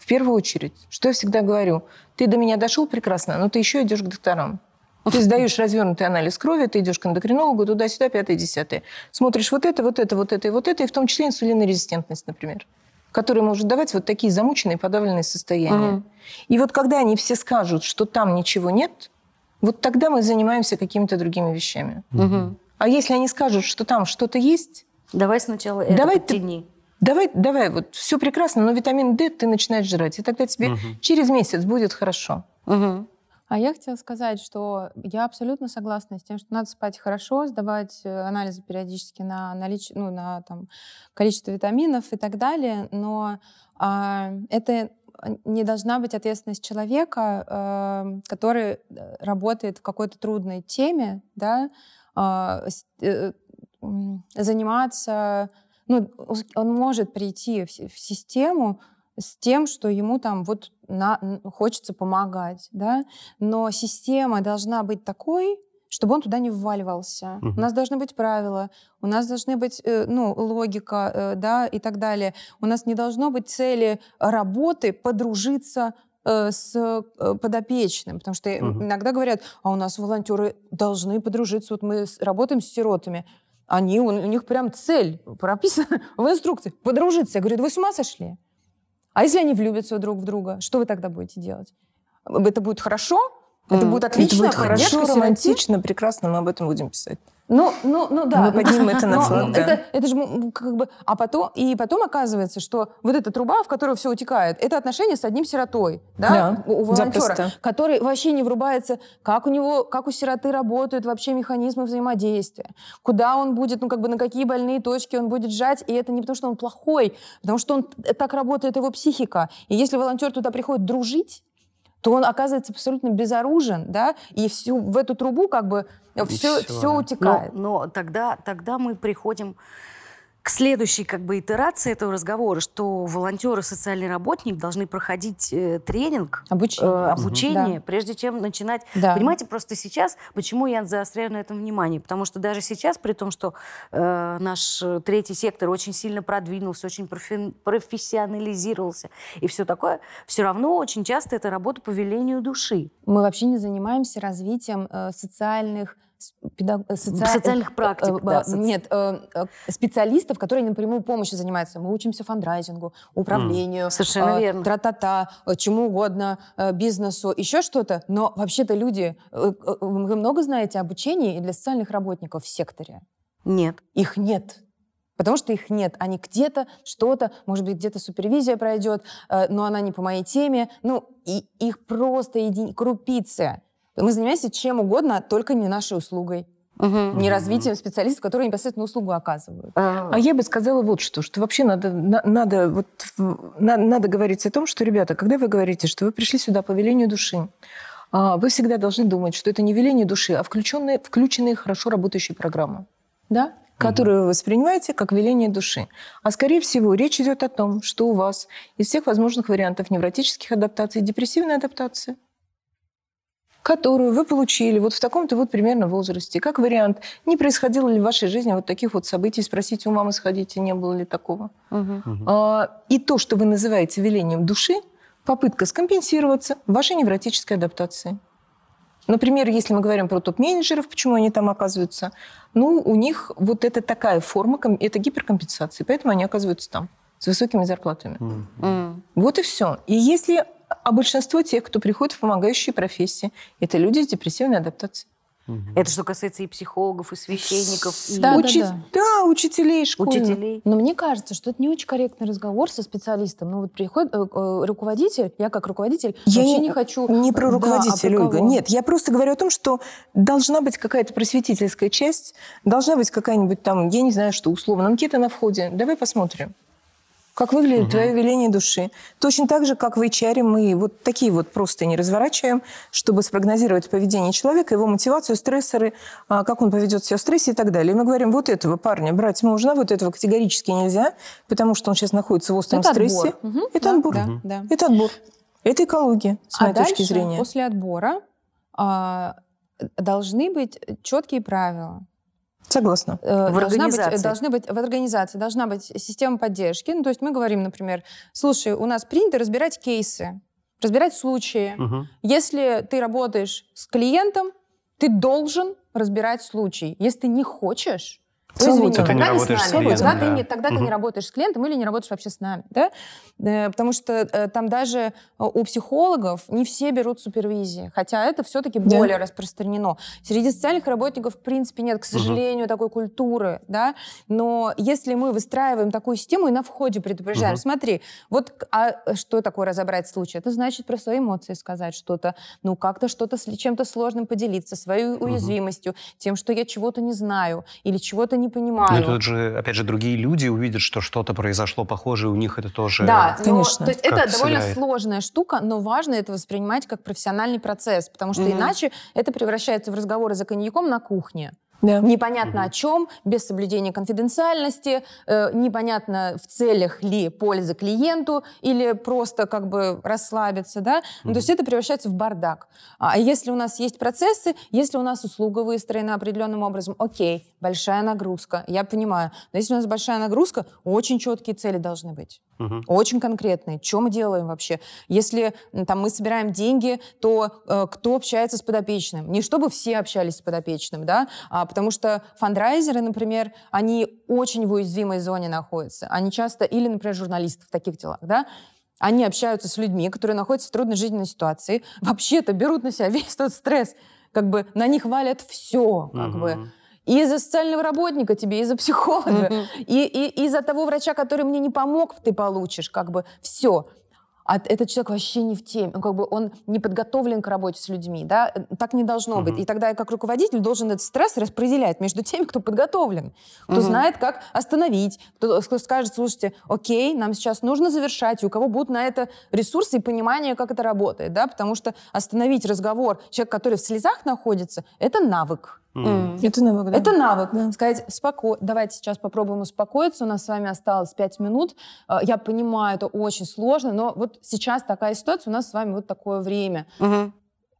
В первую очередь. Что я всегда говорю? Ты до меня дошел прекрасно, но ты еще идешь к докторам. Ты сдаешь развернутый анализ крови, ты идешь к эндокринологу, туда-сюда, пятое, десятое. Смотришь вот это, вот это, вот это и вот это, и в том числе инсулинорезистентность, например который может давать вот такие замученные, подавленные состояния. Угу. И вот когда они все скажут, что там ничего нет, вот тогда мы занимаемся какими-то другими вещами. Угу. А если они скажут, что там что-то есть... Давай сначала это давай подтяни. Ты, давай, давай, вот все прекрасно, но витамин D ты начинаешь жрать, и тогда тебе угу. через месяц будет хорошо. Угу. А я хотела сказать, что я абсолютно согласна с тем, что надо спать хорошо, сдавать э, анализы периодически на, наличие, ну, на там, количество витаминов и так далее, но а, это не должна быть ответственность человека, э, который э, работает в какой-то трудной теме, да, а, э, заниматься, ну, он может прийти в, в систему, с тем, что ему там вот на, хочется помогать, да, но система должна быть такой, чтобы он туда не вваливался. Угу. У нас должны быть правила, у нас должны быть, э, ну, логика, э, да, и так далее. У нас не должно быть цели работы подружиться э, с э, подопечным, потому что угу. иногда говорят, а у нас волонтеры должны подружиться, вот мы работаем с сиротами, они, у, них прям цель прописана *laughs* в инструкции, подружиться. Я говорю, да вы с ума сошли? А если они влюбятся друг в друга, что вы тогда будете делать? Это будет хорошо? Это будет отлично? Это будет хорошо, романтично, прекрасно, мы об этом будем писать. Ну, ну, ну да. Мы поднимем это на флаг, да. Это, это же как бы... А потом, и потом оказывается, что вот эта труба, в которую все утекает, это отношение с одним сиротой, да, да у, у волонтера, запросто. который вообще не врубается, как у него, как у сироты работают вообще механизмы взаимодействия, куда он будет, ну как бы на какие больные точки он будет сжать, и это не потому, что он плохой, потому что он так работает его психика. И если волонтер туда приходит дружить, то он оказывается абсолютно безоружен, да, и всю в эту трубу как бы все, все, все утекает. Но, но тогда, тогда мы приходим к следующей как бы итерации этого разговора, что волонтеры, социальный работник должны проходить э, тренинг, обучение, э, обучение да. прежде чем начинать. Да. Понимаете, просто сейчас, почему я заостряю на этом внимание? Потому что даже сейчас, при том, что э, наш третий сектор очень сильно продвинулся, очень профи- профессионализировался и все такое, все равно очень часто это работа по велению души. Мы вообще не занимаемся развитием э, социальных педаг... Э, соци... социальных практик. Э, да, соци... Нет, э, специалистов, которые напрямую помощью занимаются. Мы учимся фандрайзингу, управлению. Mm, совершенно верно. Тра-та-та, чему угодно, бизнесу, еще что-то. Но вообще-то люди... Вы много знаете обучения для социальных работников в секторе? Нет. Их нет. Потому что их нет. Они где-то, что-то, может быть, где-то супервизия пройдет, но она не по моей теме. Ну, и их просто еди... крупицы. Мы занимаемся чем угодно, только не нашей услугой. Угу. Не развитием специалистов, которые непосредственно услугу оказывают. А, а я бы сказала вот что, что вообще надо, на, надо, вот, на, надо говорить о том, что, ребята, когда вы говорите, что вы пришли сюда по велению души, а, вы всегда должны думать, что это не веление души, а включенная, включенная хорошо работающая программа. Да? которую вы воспринимаете как веление души. А скорее всего, речь идет о том, что у вас из всех возможных вариантов невротических адаптаций депрессивная адаптация – которую вы получили вот в таком-то вот примерно возрасте. Как вариант, не происходило ли в вашей жизни вот таких вот событий? Спросите у мамы, сходите, не было ли такого. Угу. А, и то, что вы называете велением души, попытка скомпенсироваться вашей невротической адаптацией. Например, если мы говорим про топ-менеджеров, почему они там оказываются, ну, у них вот это такая форма, это гиперкомпенсация, поэтому они оказываются там с высокими зарплатами. Mm. Вот и все. И если а большинство тех, кто приходит в помогающие профессии, это люди с депрессивной адаптацией. Угу. Это что касается и психологов, и священников, и да, Учи... да, да. да, учителей школьных. Учителей. Но мне кажется, что это не очень корректный разговор со специалистом. Ну вот приходит э, э, руководитель, я как руководитель я вообще не, не хочу... Не про руководителя, да, а Ольга. Нет, я просто говорю о том, что должна быть какая-то просветительская часть, должна быть какая-нибудь там, я не знаю, что условно, анкета на входе. Давай посмотрим как выглядит угу. твое веление души. Точно так же, как в HR мы вот такие вот просто не разворачиваем, чтобы спрогнозировать поведение человека, его мотивацию, стрессоры, а, как он поведет себя в стрессе и так далее. И мы говорим, вот этого парня брать можно, вот этого категорически нельзя, потому что он сейчас находится в остром Это стрессе. Отбор. Угу. Это да, отбор. Да, да. Это отбор. Это экология, с моей а точки дальше, зрения. после отбора а, должны быть четкие правила. Согласна. Э, в должна организации. Быть, должны быть, в организации должна быть система поддержки. Ну, то есть мы говорим, например, слушай, у нас принято разбирать кейсы, разбирать случаи. Угу. Если ты работаешь с клиентом, ты должен разбирать случай. Если ты не хочешь, то извини, тогда не с нами. С клиентом, тогда да. ты, не, тогда угу. ты не работаешь с клиентом или не работаешь вообще с нами. Да? Э, потому что э, там даже э, у психологов не все берут супервизии, хотя это все-таки да. более распространено. Среди социальных работников, в принципе, нет, к сожалению, угу. такой культуры. Да? Но если мы выстраиваем такую систему и на входе предупреждаем, угу. смотри, вот а что такое разобрать случай? Это значит про свои эмоции сказать что-то, ну как-то что-то с чем-то сложным поделиться, своей уязвимостью, тем, что я чего-то не знаю или чего-то не понимаю. Ну, тут же, опять же, другие люди увидят, что что-то произошло похожее, у них это тоже... Да, конечно. Но, то есть это довольно сложная штука, но важно это воспринимать как профессиональный процесс, потому что mm-hmm. иначе это превращается в разговоры за коньяком на кухне. Да. Непонятно угу. о чем, без соблюдения конфиденциальности, э, непонятно в целях ли пользы клиенту или просто как бы расслабиться, да. Угу. Ну, то есть это превращается в бардак. А если у нас есть процессы, если у нас услуга выстроена определенным образом, окей, большая нагрузка, я понимаю. Но если у нас большая нагрузка, очень четкие цели должны быть. Угу. Очень конкретные. Что мы делаем вообще? Если там мы собираем деньги, то э, кто общается с подопечным? Не чтобы все общались с подопечным, да, а потому что фандрайзеры, например, они очень в уязвимой зоне находятся. Они часто, или, например, журналисты в таких делах, да, они общаются с людьми, которые находятся в трудной жизненной ситуации, вообще-то берут на себя весь тот стресс, как бы на них валят все, как угу. бы. И из-за социального работника тебе, из-за психолога, mm-hmm. и, и из-за того врача, который мне не помог, ты получишь как бы все а этот человек вообще не в теме, он как бы он не подготовлен к работе с людьми, да, так не должно угу. быть. И тогда я как руководитель должен этот стресс распределять между теми, кто подготовлен, кто угу. знает, как остановить, кто, кто скажет, слушайте, окей, нам сейчас нужно завершать, и у кого будут на это ресурсы и понимание, как это работает, да, потому что остановить разговор человек, который в слезах находится, это навык. Mm. Это навык, да? Это навык. Да. Сказать, споко... давайте сейчас попробуем успокоиться, у нас с вами осталось пять минут. А, я понимаю, это очень сложно, но вот сейчас такая ситуация, у нас с вами вот такое время. Mm-hmm.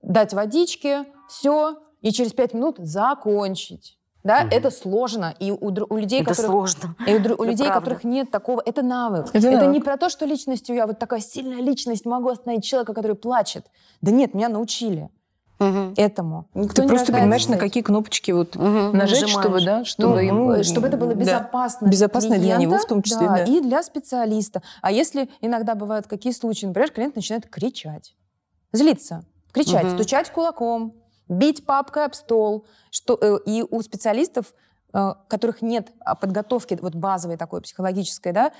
Дать водички, все, и через пять минут закончить. Да, угу. это сложно. И у, у людей, это которых, сложно. И у, у людей, правда. которых нет такого, это навык. Это, это навык. не про то, что личностью я вот такая сильная личность могу остановить человека, который плачет. Да нет, меня научили угу. этому. Никто Ты не просто понимаешь, на какие кнопочки вот угу. нажать, Нажимаешь. чтобы, да, чтобы ну, ему... Чтобы это было безопасно. Да. Безопасно клиента, для него в том числе, да, да. И для специалиста. А если иногда бывают какие случаи, например, клиент начинает кричать, злиться, кричать, угу. стучать кулаком, бить папкой об стол, что, э, и у специалистов, э, которых нет подготовки вот базовой такой психологической, да,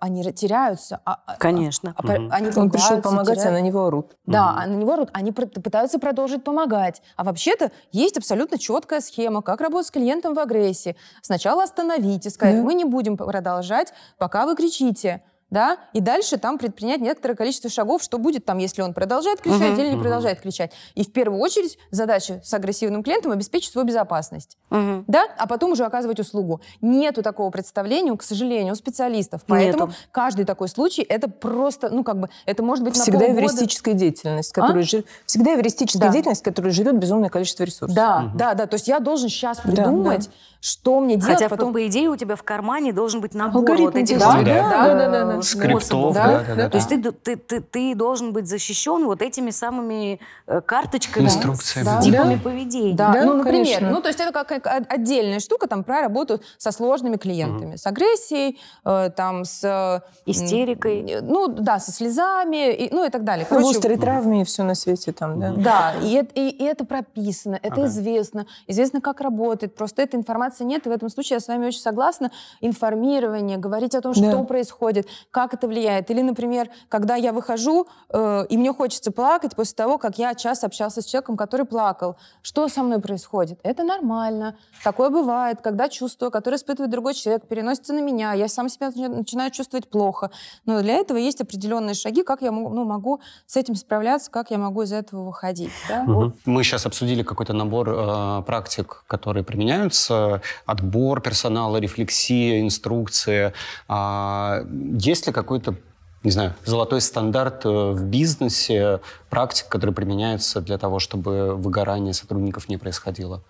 они теряются. А, а, Конечно. А, угу. они Он пришел помогать, теряют. а на него орут. Да, угу. а на него орут. Они пытаются продолжить помогать. А вообще-то есть абсолютно четкая схема, как работать с клиентом в агрессии. Сначала остановите, сказать, да. мы не будем продолжать, пока вы кричите да, и дальше там предпринять некоторое количество шагов, что будет там, если он продолжает кричать uh-huh. или не продолжает кричать. И в первую очередь задача с агрессивным клиентом обеспечить свою безопасность, uh-huh. да, а потом уже оказывать услугу. Нету такого представления, к сожалению, у специалистов, поэтому Нету. каждый такой случай это просто, ну как бы, это может быть всегда на эвристическая деятельность, которая а? жир... всегда эвристическая да. деятельность, которая жрет безумное количество ресурсов. Да, uh-huh. да, да, то есть я должен сейчас придумать, да, да. что мне делать, Хотя потом по идее у тебя в кармане должен быть набор Алгоритм вот этих да, да, да, да, да, да э, Скриптов, способов. да, Да? да, да, То есть ты, ты, ты, ты должен быть защищен вот этими самыми э, карточками Инструкциями. Да. типами Да. поведения. Да, Да, ну, например, конечно. ну, то есть это как, как от- отдельная штука там про работу со сложными клиентами, с агрессией, э, там, с... э, Истерикой. Ну, да, со слезами, и, ну, и так далее. В Короче, острой травме и все на свете там, да. Да, и это, и- и это прописано, это Ага. известно, известно, как работает. Просто этой информации нет, и в этом случае я с вами очень согласна. Информирование, говорить о том, Да. что происходит, как это влияет. Или, например, когда я выхожу, э, и мне хочется плакать после того, как я час общался с человеком, который плакал. Что со мной происходит? Это нормально. Такое бывает, когда чувство, которое испытывает другой человек, переносится на меня. Я сам себя начи- начинаю чувствовать плохо. Но для этого есть определенные шаги, как я могу, ну, могу с этим справляться, как я могу из этого выходить. да? Мгм. Мы сейчас обсудили какой-то набор э, практик, которые применяются. Отбор персонала, рефлексия, инструкция. А есть ли какой-то, не знаю, золотой стандарт э, в бизнесе практик, которые применяются для того, чтобы выгорание сотрудников не происходило?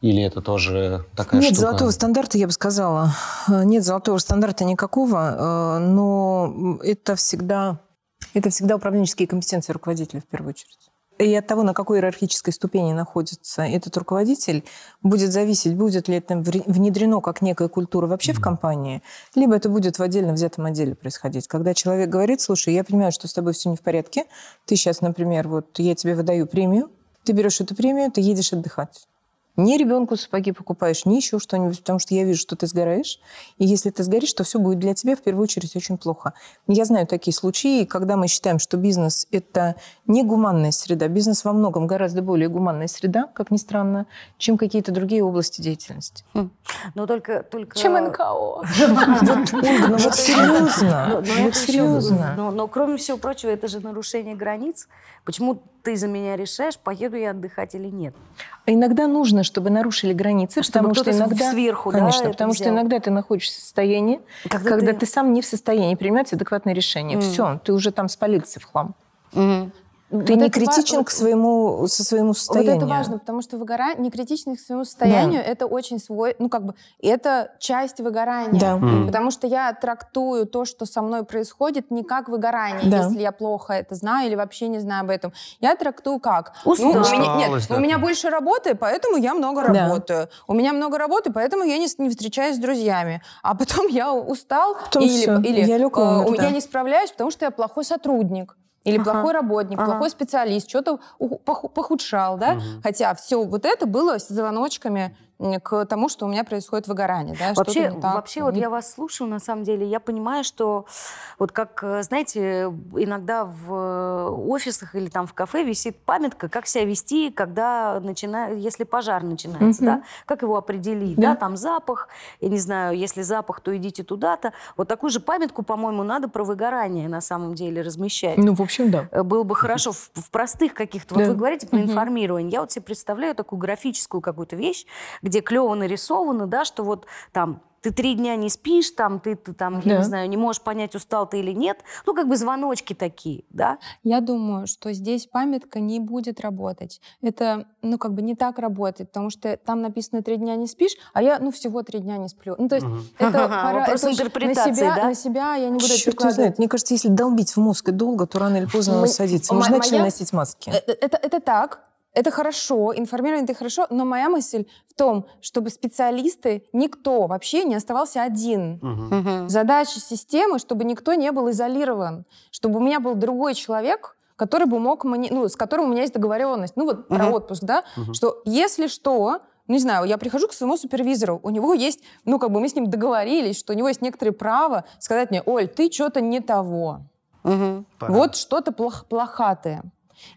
Или это тоже такая Нет штука? золотого стандарта, я бы сказала. Э, Нет золотого стандарта никакого, э, но это всегда, это всегда управленческие компетенции руководителя в первую очередь. И от того, на какой иерархической ступени находится этот руководитель, будет зависеть, будет ли это внедрено как некая культура вообще в компании, либо это будет в отдельно взятом отделе происходить. Когда человек говорит, слушай, я понимаю, что с тобой все не в порядке, ты сейчас, например, вот я тебе выдаю премию, ты берешь эту премию, ты едешь отдыхать. Не ребенку сапоги покупаешь, не еще что-нибудь, потому что я вижу, что ты сгораешь. И если ты сгоришь, то все будет для тебя в первую очередь очень плохо. Я знаю такие случаи, когда мы считаем, что бизнес – это не гуманная среда. Бизнес во многом гораздо более гуманная среда, как ни странно, чем какие-то другие области деятельности. Но только... только... Чем НКО. *laughs* Вот, Ольга, ну вот серьезно, еще- серьезно. но, но кроме всего прочего, это же нарушение границ. Почему ты за меня решаешь, поеду я отдыхать или нет? А иногда нужно, чтобы нарушили границы, Чтобы потому что иногда... сверху, да, Конечно, это потому что взял. иногда ты находишься в состоянии, Когда когда, ты- ты... сам не в состоянии принимать адекватные решения. Мгм. Все, ты уже там спалился в хлам. Мгм. Ты Вот не ва- критичен вот- к своему, со своему Вот состоянию. это важно, потому что выгорание, некритичность к своему состоянию, это очень свой, ну как бы, это часть выгорания. Да. Потому что я трактую то, что со мной происходит, не как выгорание, Да. если я плохо это знаю или вообще не знаю об этом. Я трактую как? Усталость. Ну, у меня, нет, Усталость, у да. меня больше работы, поэтому я много Да. работаю. У меня много работы, поэтому я не, не встречаюсь с друзьями. А потом я устал, Потом или, или я в э, у- да. я не справляюсь, потому что я плохой сотрудник. Или Ага. плохой работник, Ага. плохой специалист, что-то похудшал, да? Мгм. Хотя все вот это было с звоночками к тому, что у меня происходит выгорание, да? Вообще, так, вообще вот не- я вас слушаю, на самом деле, я понимаю, что вот как, э, знаете, иногда в э, офисах или там в кафе висит памятка, как себя вести, когда начинает, если пожар начинается, Мгм. да, как его определить, да. Да. там запах, я не знаю, если запах, то идите туда-то. Вот такую же памятку, по-моему, надо про выгорание на самом деле размещать. Ну, в общем, да. Э, было бы хорошо в, в простых каких-то. Вот Да. вы говорите про Мгм. информирование. Я вот себе представляю такую графическую какую-то вещь, где клево нарисовано, да, что вот там ты три дня не спишь, там ты, ты там, я Да. не знаю, не можешь понять, устал ты или нет. Ну, как бы звоночки такие, да. Я думаю, что здесь памятка не будет работать. Это, ну, как бы не так работает, потому что там написано «три дня не спишь», а я, ну, всего три дня не сплю. Ну, то есть это, пора- вопрос это уж интерпретации, на себя, да? на себя я не буду это Черт знает. Мне кажется, если долбить в мозг и долго, то рано или поздно он Мы- садится. Мы же начали носить маски. Э, э, Это, это так, это хорошо, информирование это хорошо, но моя мысль в том, чтобы специалисты, никто вообще не оставался один. Мгм. Задача системы, чтобы никто не был изолирован, чтобы у меня был другой человек, который бы мог мне, ну, с которым у меня есть договоренность. Ну вот про Мгм. отпуск, да, Мгм. что если что, ну, не знаю, я прихожу к своему супервизору, у него есть, ну как бы мы с ним договорились, что у него есть некоторые права сказать мне, Оль, ты что-то не того. Пора. вот что-то плох- плохатое.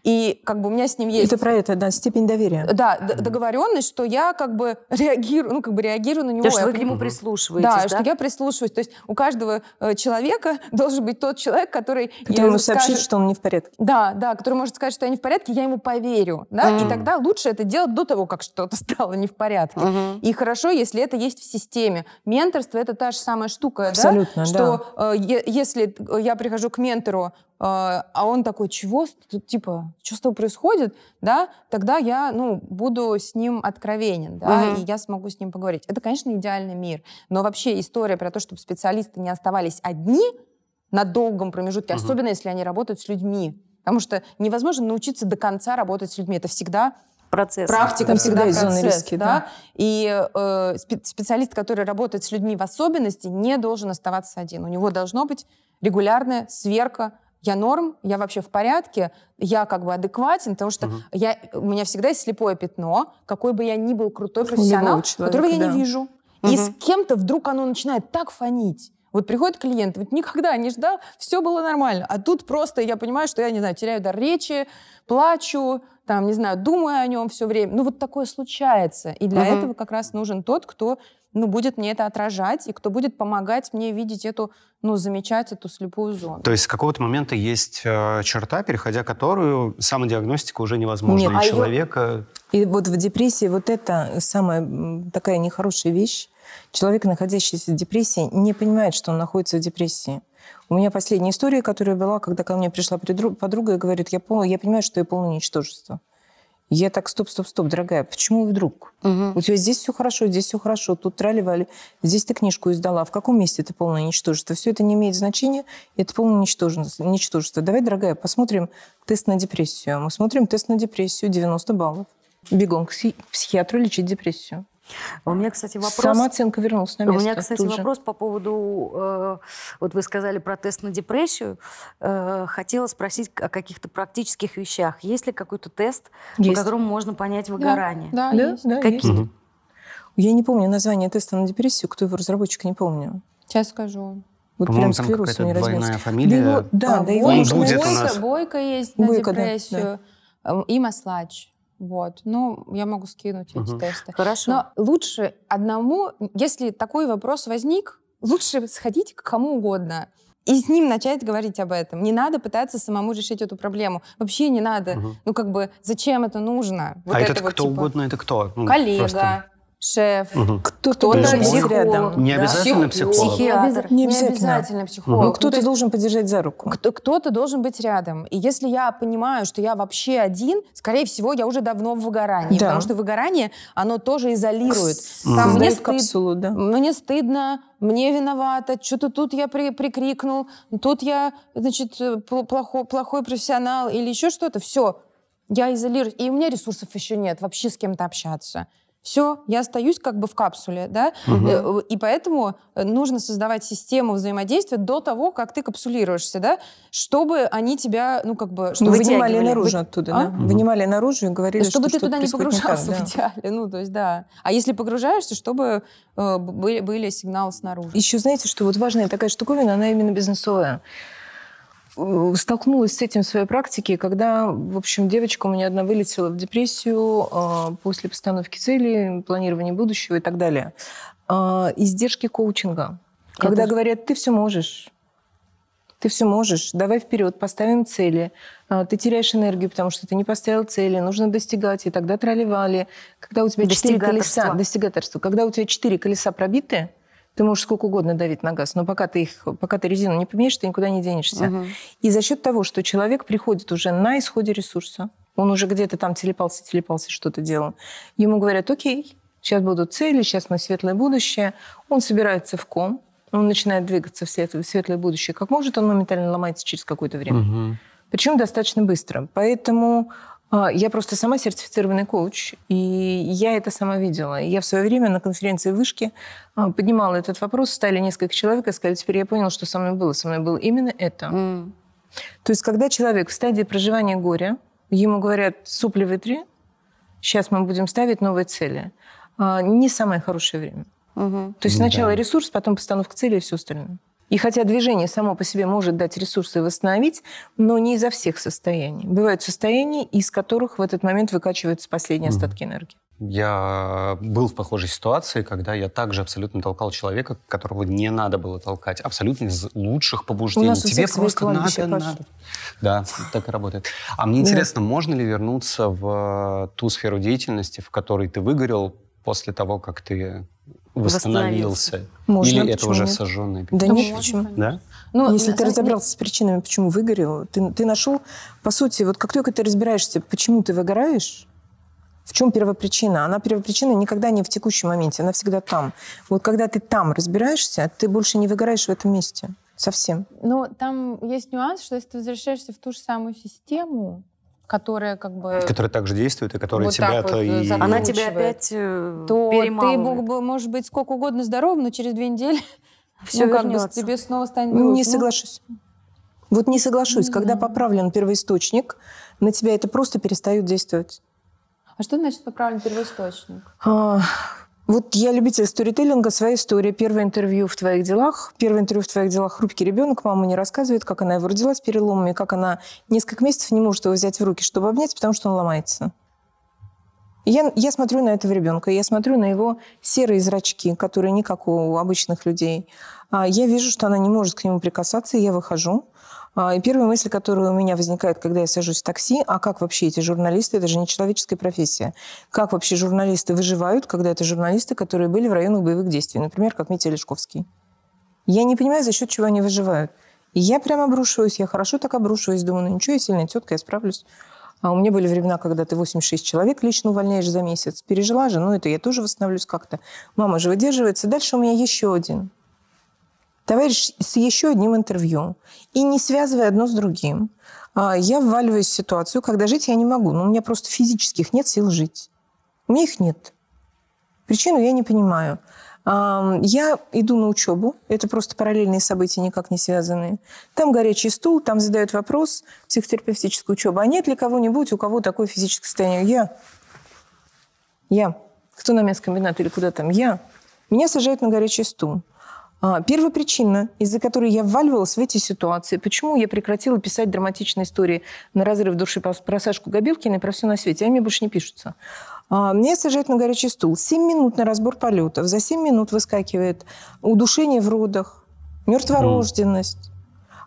И как бы у меня с ним есть... Это про это, да, степень доверия. Да, д- договоренность, что я как бы *laughs* реагирую, ну как бы реагирую на него. То, что я вы к нему прислушиваетесь, да, да? что я прислушиваюсь. То есть у каждого э, человека *laughs* должен быть тот человек, который... Который ему э, сообщит, скажет- что он не в порядке. Да, да, который может сказать, что я не в порядке, я ему поверю. Да? Мгм. И тогда лучше это делать до того, как что-то *laughs* стало не в порядке. Мгм. И хорошо, если это есть в системе. Менторство это та же самая штука, Абсолютно, да? Что э, е- если я прихожу к ментору, э, а он такой, чего, тут, типа, что с тобой происходит, да? Тогда я, ну, буду с ним откровенен, да, Мгм. и я смогу с ним поговорить. Это, конечно, идеальный мир, но вообще история про то, чтобы специалисты не оставались одни, на долгом промежутке, угу. особенно если они работают с людьми. Потому что невозможно научиться до конца работать с людьми. Это всегда процесс. Практика да. всегда из зоны риски, да. да. И э, специалист, который работает с людьми в особенности, не должен оставаться один. У него должно быть регулярная сверка. Я норм, я вообще в порядке, я как бы адекватен, потому что угу. я, у меня всегда есть слепое пятно, какой бы я ни был крутой профессионал, человека, которого я да. не вижу. Угу. И с кем-то вдруг оно начинает так фонить. Вот приходит клиент, вот никогда не ждал, все было нормально. А тут просто я понимаю, что я, не знаю, теряю дар речи, плачу, там, не знаю, думаю о нем все время. Ну, вот такое случается. И для угу. этого как раз нужен тот, кто ну, будет мне это отражать, и кто будет помогать мне видеть эту, ну, замечать эту слепую зону. То есть с какого-то момента есть э, черта, переходя которую самодиагностика уже невозможна. Нет, и а человека... И вот в депрессии вот это самая такая нехорошая вещь. Человек, находящийся в депрессии, не понимает, что он находится в депрессии. У меня последняя история, которая была, когда ко мне пришла подруга и говорит, я, пол, я понимаю, что я полное ничтожество. Я так, стоп, стоп, стоп, дорогая, почему вдруг? Угу. У тебя здесь все хорошо, здесь все хорошо, тут трали здесь ты книжку издала, в каком месте ты полное ничтожество? Все это не имеет значения, это полное ничтожество. ничтожество. Давай, дорогая, посмотрим тест на депрессию. Мы смотрим тест на депрессию, 90 баллов. Бегом к психиатру лечить депрессию. У меня, кстати, вопрос... Самооценка вернулась на место. У меня, кстати, вопрос по поводу... Э, вот вы сказали про тест на депрессию. Э, хотела спросить о каких-то практических вещах. Есть ли какой-то тест, есть. по которому можно понять выгорание? Да, да, есть. да Какие? Есть. Я не помню название теста на депрессию. Кто его разработчик, не помню. Сейчас скажу. Вот По-моему, там какая-то двойная фамилия. Да, его, да, а, да, его будет Бойко, у нас. Бойко есть на Бойко, депрессию. Да, да. И Маслач. Вот. Ну, я могу скинуть угу. эти тесты. Хорошо. Но лучше одному, если такой вопрос возник, лучше *laughs* сходить к кому угодно и с ним начать говорить об этом. Не надо пытаться самому решить эту проблему. Вообще не надо. Угу. Ну, как бы, зачем это нужно? Вот а это этот вот, кто типа, угодно, это кто? Ну, коллега, просто шеф, угу. кто-то психолог. рядом. Не обязательно да. психолог. Психиатр. Не обязательно, не обязательно психолог. Угу. Кто-то должен поддержать за руку. Кто-то должен быть рядом. И если я понимаю, что я вообще один, скорее всего, я уже давно в выгорании. Да. Потому что выгорание, оно тоже изолирует. Там мне, стыд, капсулу, да. мне стыдно, мне виновата, что-то тут я при, прикрикнул, тут я, значит, плохой, плохой профессионал или еще что-то. Все, я изолируюсь. И у меня ресурсов еще нет вообще с кем-то общаться. Все, я остаюсь как бы в капсуле, да, угу. и поэтому э, нужно создавать систему взаимодействия до того, как ты капсулируешься, да, чтобы они тебя, ну как бы, чтобы вынимали наружу Вы... оттуда, а? да, угу. вынимали наружу и говорили, чтобы что ты туда не погружался не так, в идеале, ну то есть да, а если погружаешься, чтобы э, были, были сигналы снаружи. Еще знаете, что вот важная такая штуковина, она именно бизнесовая. Э, столкнулась с этим в своей практике, когда, в общем, девочка у меня одна вылетела в депрессию э, после постановки цели, планирования будущего и так далее. Э, издержки коучинга. Когда тоже... говорят, ты все можешь, ты все можешь, давай вперед, поставим цели. Ты теряешь энергию, потому что ты не поставил цели, нужно достигать, и тогда тролливали. Когда у тебя четыре колеса, достигаторство, когда у тебя четыре колеса пробиты, ты можешь сколько угодно давить на газ, но пока ты, их, пока ты резину не поменяешь, ты никуда не денешься. Угу. И за счет того, что человек приходит уже на исходе ресурса, он уже где-то там телепался, телепался, что-то делал, ему говорят, окей, сейчас будут цели, сейчас мы светлое будущее. Он собирается в ком, он начинает двигаться в светлое будущее. Как может, он моментально ломается через какое-то время. Угу. Причем достаточно быстро. Поэтому я просто сама сертифицированный коуч, и я это сама видела. Я в свое время на конференции вышки а, поднимала этот вопрос, стали несколько человек и сказали, теперь я понял, что со мной было. Со мной было именно это. Mm. То есть, когда человек в стадии проживания горя, ему говорят, сопли вытри, сейчас мы будем ставить новые цели, а, не самое хорошее время. Угу. То есть сначала да. ресурс, потом постановка цели и все остальное. И хотя движение само по себе может дать ресурсы и восстановить, но не изо всех состояний. Бывают состояния, из которых в этот момент выкачиваются последние остатки энергии. Я был в похожей ситуации, когда я также абсолютно толкал человека, которого не надо было толкать. Абсолютно из лучших побуждений. У нас Тебе просто надо, надо. Да, так и работает. А мне интересно, можно ли вернуться в ту сферу деятельности, в которой ты выгорел после того, как ты восстановился? Можно, Или это уже нет? сожженное Да нет, почему? Да? Ну, Если ты разобрался с причинами, почему выгорел, ты, ты нашел, по сути, вот как только ты разбираешься, почему ты выгораешь, в чем первопричина? Она первопричина никогда не в текущем моменте, она всегда там. Вот когда ты там разбираешься, ты больше не выгораешь в этом месте. Совсем. Но там есть нюанс, что если ты возвращаешься в ту же самую систему, которая как бы... Которая также действует, и которая Вот тебя вот и... закручивает. Она тебя опять э, то ты мог бы, может быть, сколько угодно здоровым, но через две недели *laughs* Всё ну, как бы тебе снова станет грустно. Не Ну, соглашусь. Вот не соглашусь. Не Когда знаю. поправлен первоисточник, на тебя это просто перестает действовать. А что значит поправлен первоисточник? Вот я любитель сторителлинга, своя история. Первое интервью в твоих делах. Первое интервью в твоих делах хрупкий ребенок. Мама не рассказывает, как она его родила с переломами, как она несколько месяцев не может его взять в руки, чтобы обнять, потому что он ломается. Я, я смотрю на этого ребенка, я смотрю на его серые зрачки, которые не как у обычных людей. А Я вижу, что она не может к нему прикасаться, и я выхожу. А, И первая мысль, которая у меня возникает, когда я сажусь в такси, а как вообще эти журналисты, это же не человеческая профессия, как вообще журналисты выживают, когда это журналисты, которые были в районах боевых действий, например, как Митя Лешковский. Я не понимаю, за счет чего они выживают. И я прям обрушиваюсь, я хорошо так обрушиваюсь, думаю, ну ничего, я сильная тетка, я справлюсь. А у меня были времена, когда ты 86 человек лично увольняешь за месяц. Пережила же, ну это я тоже восстановлюсь как-то. Мама же выдерживается. Дальше у меня еще один. Товарищ с еще одним интервью. И не связывая одно с другим, а, я вваливаюсь в ситуацию, когда жить я не могу. Ну, у меня просто физических нет сил жить. У меня их нет. Причину я не понимаю. А, Я иду на учебу. Это просто параллельные события, никак не связанные. Там горячий стул, там задают вопрос, психотерапевтическая учеба. А нет ли кого-нибудь, у кого такое физическое состояние? Я. Я. Кто на мясокомбинат или куда там? Я. Меня сажают на горячий стул. А, Первая причина, из-за которой я вваливалась в эти ситуации, почему я прекратила писать драматичные истории на разрыв души про Сашку Габилкина и про все на свете, они мне больше не пишутся. А, Меня сажают на горячий стул. Семь минут на разбор полетов. За семь минут выскакивает удушение в родах, мертворожденность.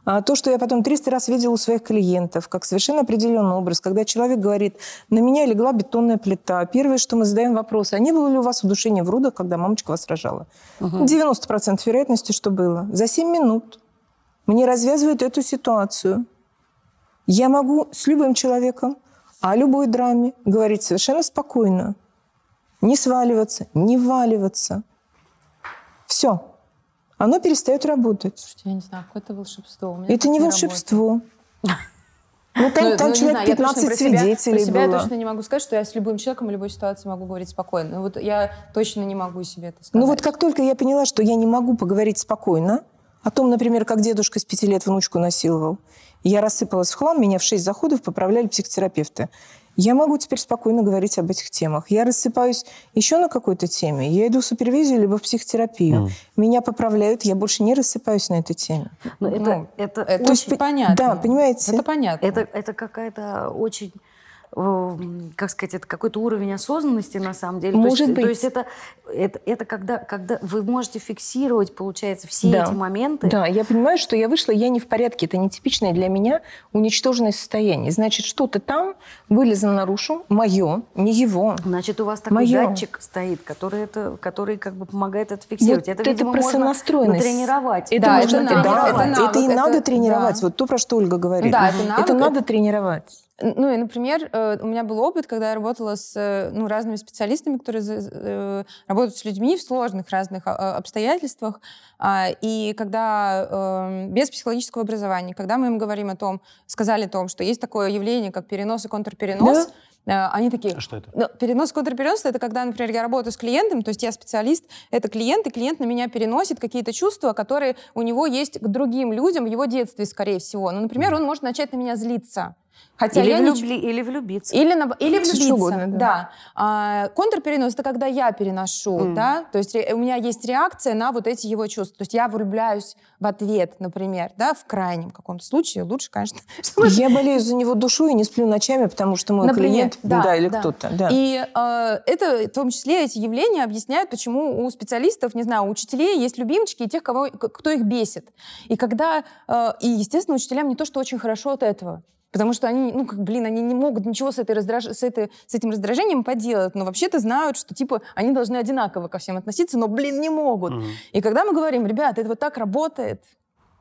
А То, что я потом 300 раз видела у своих клиентов, как совершенно определенный образ, когда человек говорит, на меня легла бетонная плита. Первое, что мы задаем вопрос, а не было ли у вас удушение в родах, когда мамочка вас рожала? 90% вероятности, что было. За 7 минут мне развязывают эту ситуацию. Я могу с любым человеком о любой драме говорить совершенно спокойно. Не сваливаться, не валиваться. Все. Оно перестает работать. Слушайте, я не знаю, какое-то волшебство. Это не работает. волшебство. Ну, там, Ну, там ну, человек знаю, я точно 15 про себя- свидетелей Про себя я точно не могу сказать, что я с любым человеком в любой ситуации могу говорить спокойно. Ну, Вот я точно не могу себе это сказать. Ну вот как только я поняла, что я не могу поговорить спокойно, о том, например, как дедушка с пяти лет внучку насиловал, я рассыпалась в хлам, меня в шесть заходов поправляли психотерапевты. Я могу теперь спокойно говорить об этих темах. Я рассыпаюсь еще на какой-то теме, я иду в супервизию либо в психотерапию. Меня поправляют, я больше не рассыпаюсь на этой теме. Ну, это, Ну, это, Это То есть очень по- понятно. да, понимаете? Это понятно. это, это какая-то очень как сказать, это какой-то уровень осознанности на самом деле. Может то есть, быть. То есть это, это, это когда, когда вы можете фиксировать, получается, все Да. эти моменты. Да, я понимаю, что я вышла, я не в порядке. Это нетипичное для меня уничтоженное состояние. Значит, что-то там вылезло наружу, мое, не его. Значит, у вас такой Моё. датчик стоит, который, это, который как бы помогает это фиксировать. Вот это, это видимо, про можно натренировать. Это Да, можно это тренировать. это навык, Это и это- надо тренировать. да. Вот то, про что Ольга говорит. Да, это навык, Это надо это- тренировать. Ну и, например, э, у меня был опыт, когда я работала с э, ну, разными специалистами, которые э, работают с людьми в сложных разных а, а, обстоятельствах. А, И когда э, без психологического образования, когда мы им говорим о том, сказали о том, что есть такое явление, как перенос и контрперенос, э, они такие, А что это? ну, перенос контрперенос это когда, например, я работаю с клиентом, то есть я специалист, это клиент, и клиент на меня переносит какие-то чувства, которые у него есть к другим людям в его детстве, скорее всего. Ну, например, он может начать на меня злиться. Хотя Или, я влюбли- или влюбиться. или, на- или что влюбиться. угодно, да. да. А, контрперенос это когда я переношу, Мгм. да, то есть у меня есть реакция на вот эти его чувства. То есть я влюбляюсь в ответ, например, да, в крайнем каком-то случае. Лучше, конечно, *laughs* Я болею за него душой и не сплю ночами, потому что мой Например, клиент, да, или да. кто-то. Да. И э, это в том числе эти явления объясняют, почему у специалистов, не знаю, у учителей есть любимчики и тех, кого, кто их бесит. И когда, э, и естественно, учителям не то, что очень хорошо от этого. Потому что они, ну, как, блин, они не могут ничего с, этой раздраж... с, этой, с этим раздражением поделать, но вообще-то знают, что, типа, они должны одинаково ко всем относиться, но, блин, не могут. Мгм. И когда мы говорим, ребята, это вот так работает,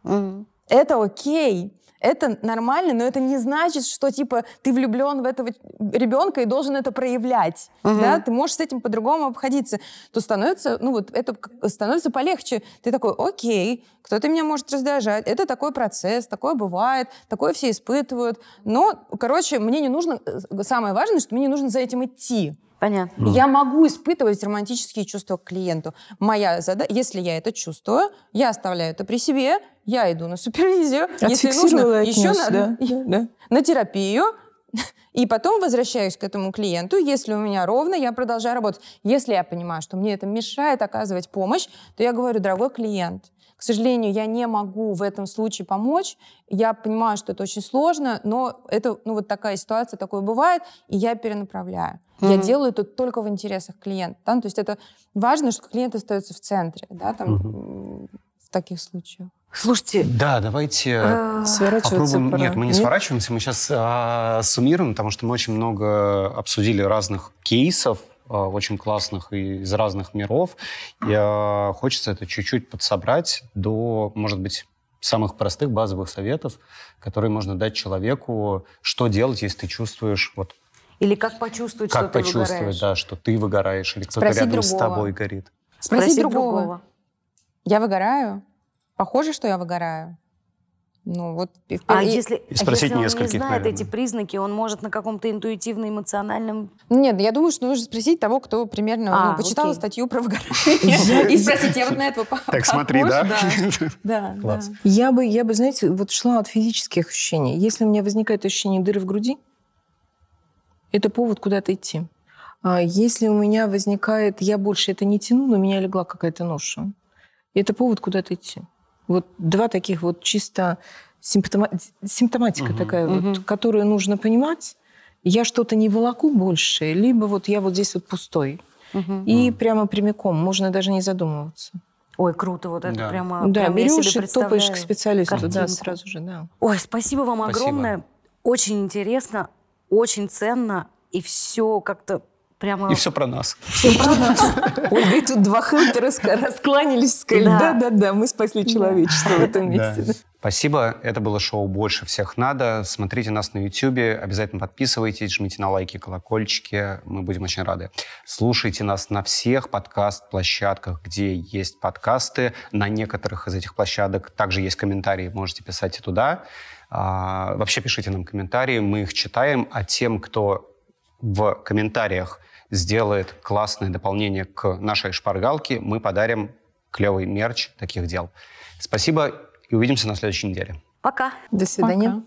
Мгм. Это окей это нормально, но это не значит, что типа ты влюблен в этого ребенка и должен это проявлять. Угу. Да? Ты можешь с этим по-другому обходиться. То становится, ну вот это становится полегче. Ты такой, окей, кто-то меня может раздражать. Это такой процесс, такое бывает, такое все испытывают. Но, короче, мне не нужно, э, самое важное, что мне не нужно за этим идти. Понятно. Я могу испытывать романтические чувства к клиенту. Моя задача, если я это чувствую, я оставляю это при себе, я иду на супервизию, если нужно, еще *laughs* да. на терапию, и потом возвращаюсь к этому клиенту. Если у меня ровно, я продолжаю работать. Если я понимаю, что мне это мешает оказывать помощь, то я говорю, дорогой клиент, к сожалению, я не могу в этом случае помочь. Я понимаю, что это очень сложно, но это, ну, вот такая ситуация, такое бывает, и я перенаправляю. Mm-hmm. Я делаю это только в интересах клиента. Да? То есть это важно, что клиент остается в центре, да, там, mm-hmm. в таких случаях. Слушайте. Да, давайте сворачиваться. Попробуем... Нет, мы не Нет? сворачиваемся, мы сейчас а, суммируем, потому что мы очень много обсудили разных кейсов, а, очень классных и из разных миров. И а, хочется это чуть-чуть подсобрать до, может быть, самых простых базовых советов, которые можно дать человеку, что делать, если ты чувствуешь вот или как почувствовать, как что ты почувствовать, выгораешь. да, что ты выгораешь, или кто-то рядом другого. с тобой горит. Спросить, Спросить другого. другого. Я выгораю? Похоже, что я выгораю? Ну, вот, а если, и спросить а если он не знает наверное. эти признаки, он может на каком-то интуитивно-эмоциональном... Нет, я думаю, что нужно спросить того, кто примерно а, ну, почитал окей. статью про выгорание. *laughs* И спросить, я вот на этого Так смотри, да? Да, *laughs* да. Я бы, я бы, знаете, вот шла от физических ощущений. Если у меня возникает ощущение дыры в груди, это повод куда-то идти. А если у меня возникает, я больше это не тяну, но у меня легла какая-то ноша, это повод куда-то идти. Вот два таких вот чисто симптома... симптоматика угу. такая, угу. Вот, которую нужно понимать. Я что-то не волоку больше, либо вот я вот здесь вот пустой. Угу. И угу. прямо прямиком, можно даже не задумываться. Ой, круто, вот это да. прямо. Да, прямо берешь и топаешь к специалисту, картинку. да, сразу же, да. Ой, спасибо вам спасибо. огромное. Очень интересно, очень ценно, и все как-то прямо... И все про нас. Все про нас. Ольга, и тут два хелтера раскланялись, сказали, да-да-да, мы спасли человечество в этом месте. Спасибо. Это было шоу «Больше всех надо». Смотрите нас на YouTube. Обязательно подписывайтесь, жмите на лайки, колокольчики. Мы будем очень рады. Слушайте нас на всех подкаст-площадках, где есть подкасты. На некоторых из этих площадок также есть комментарии. Можете писать и туда. А, вообще пишите нам комментарии, мы их читаем. А тем, кто в комментариях сделает классное дополнение к нашей шпаргалке, мы подарим клевый мерч таких дел. Спасибо и увидимся на следующей неделе. Пока. До свидания. Пока.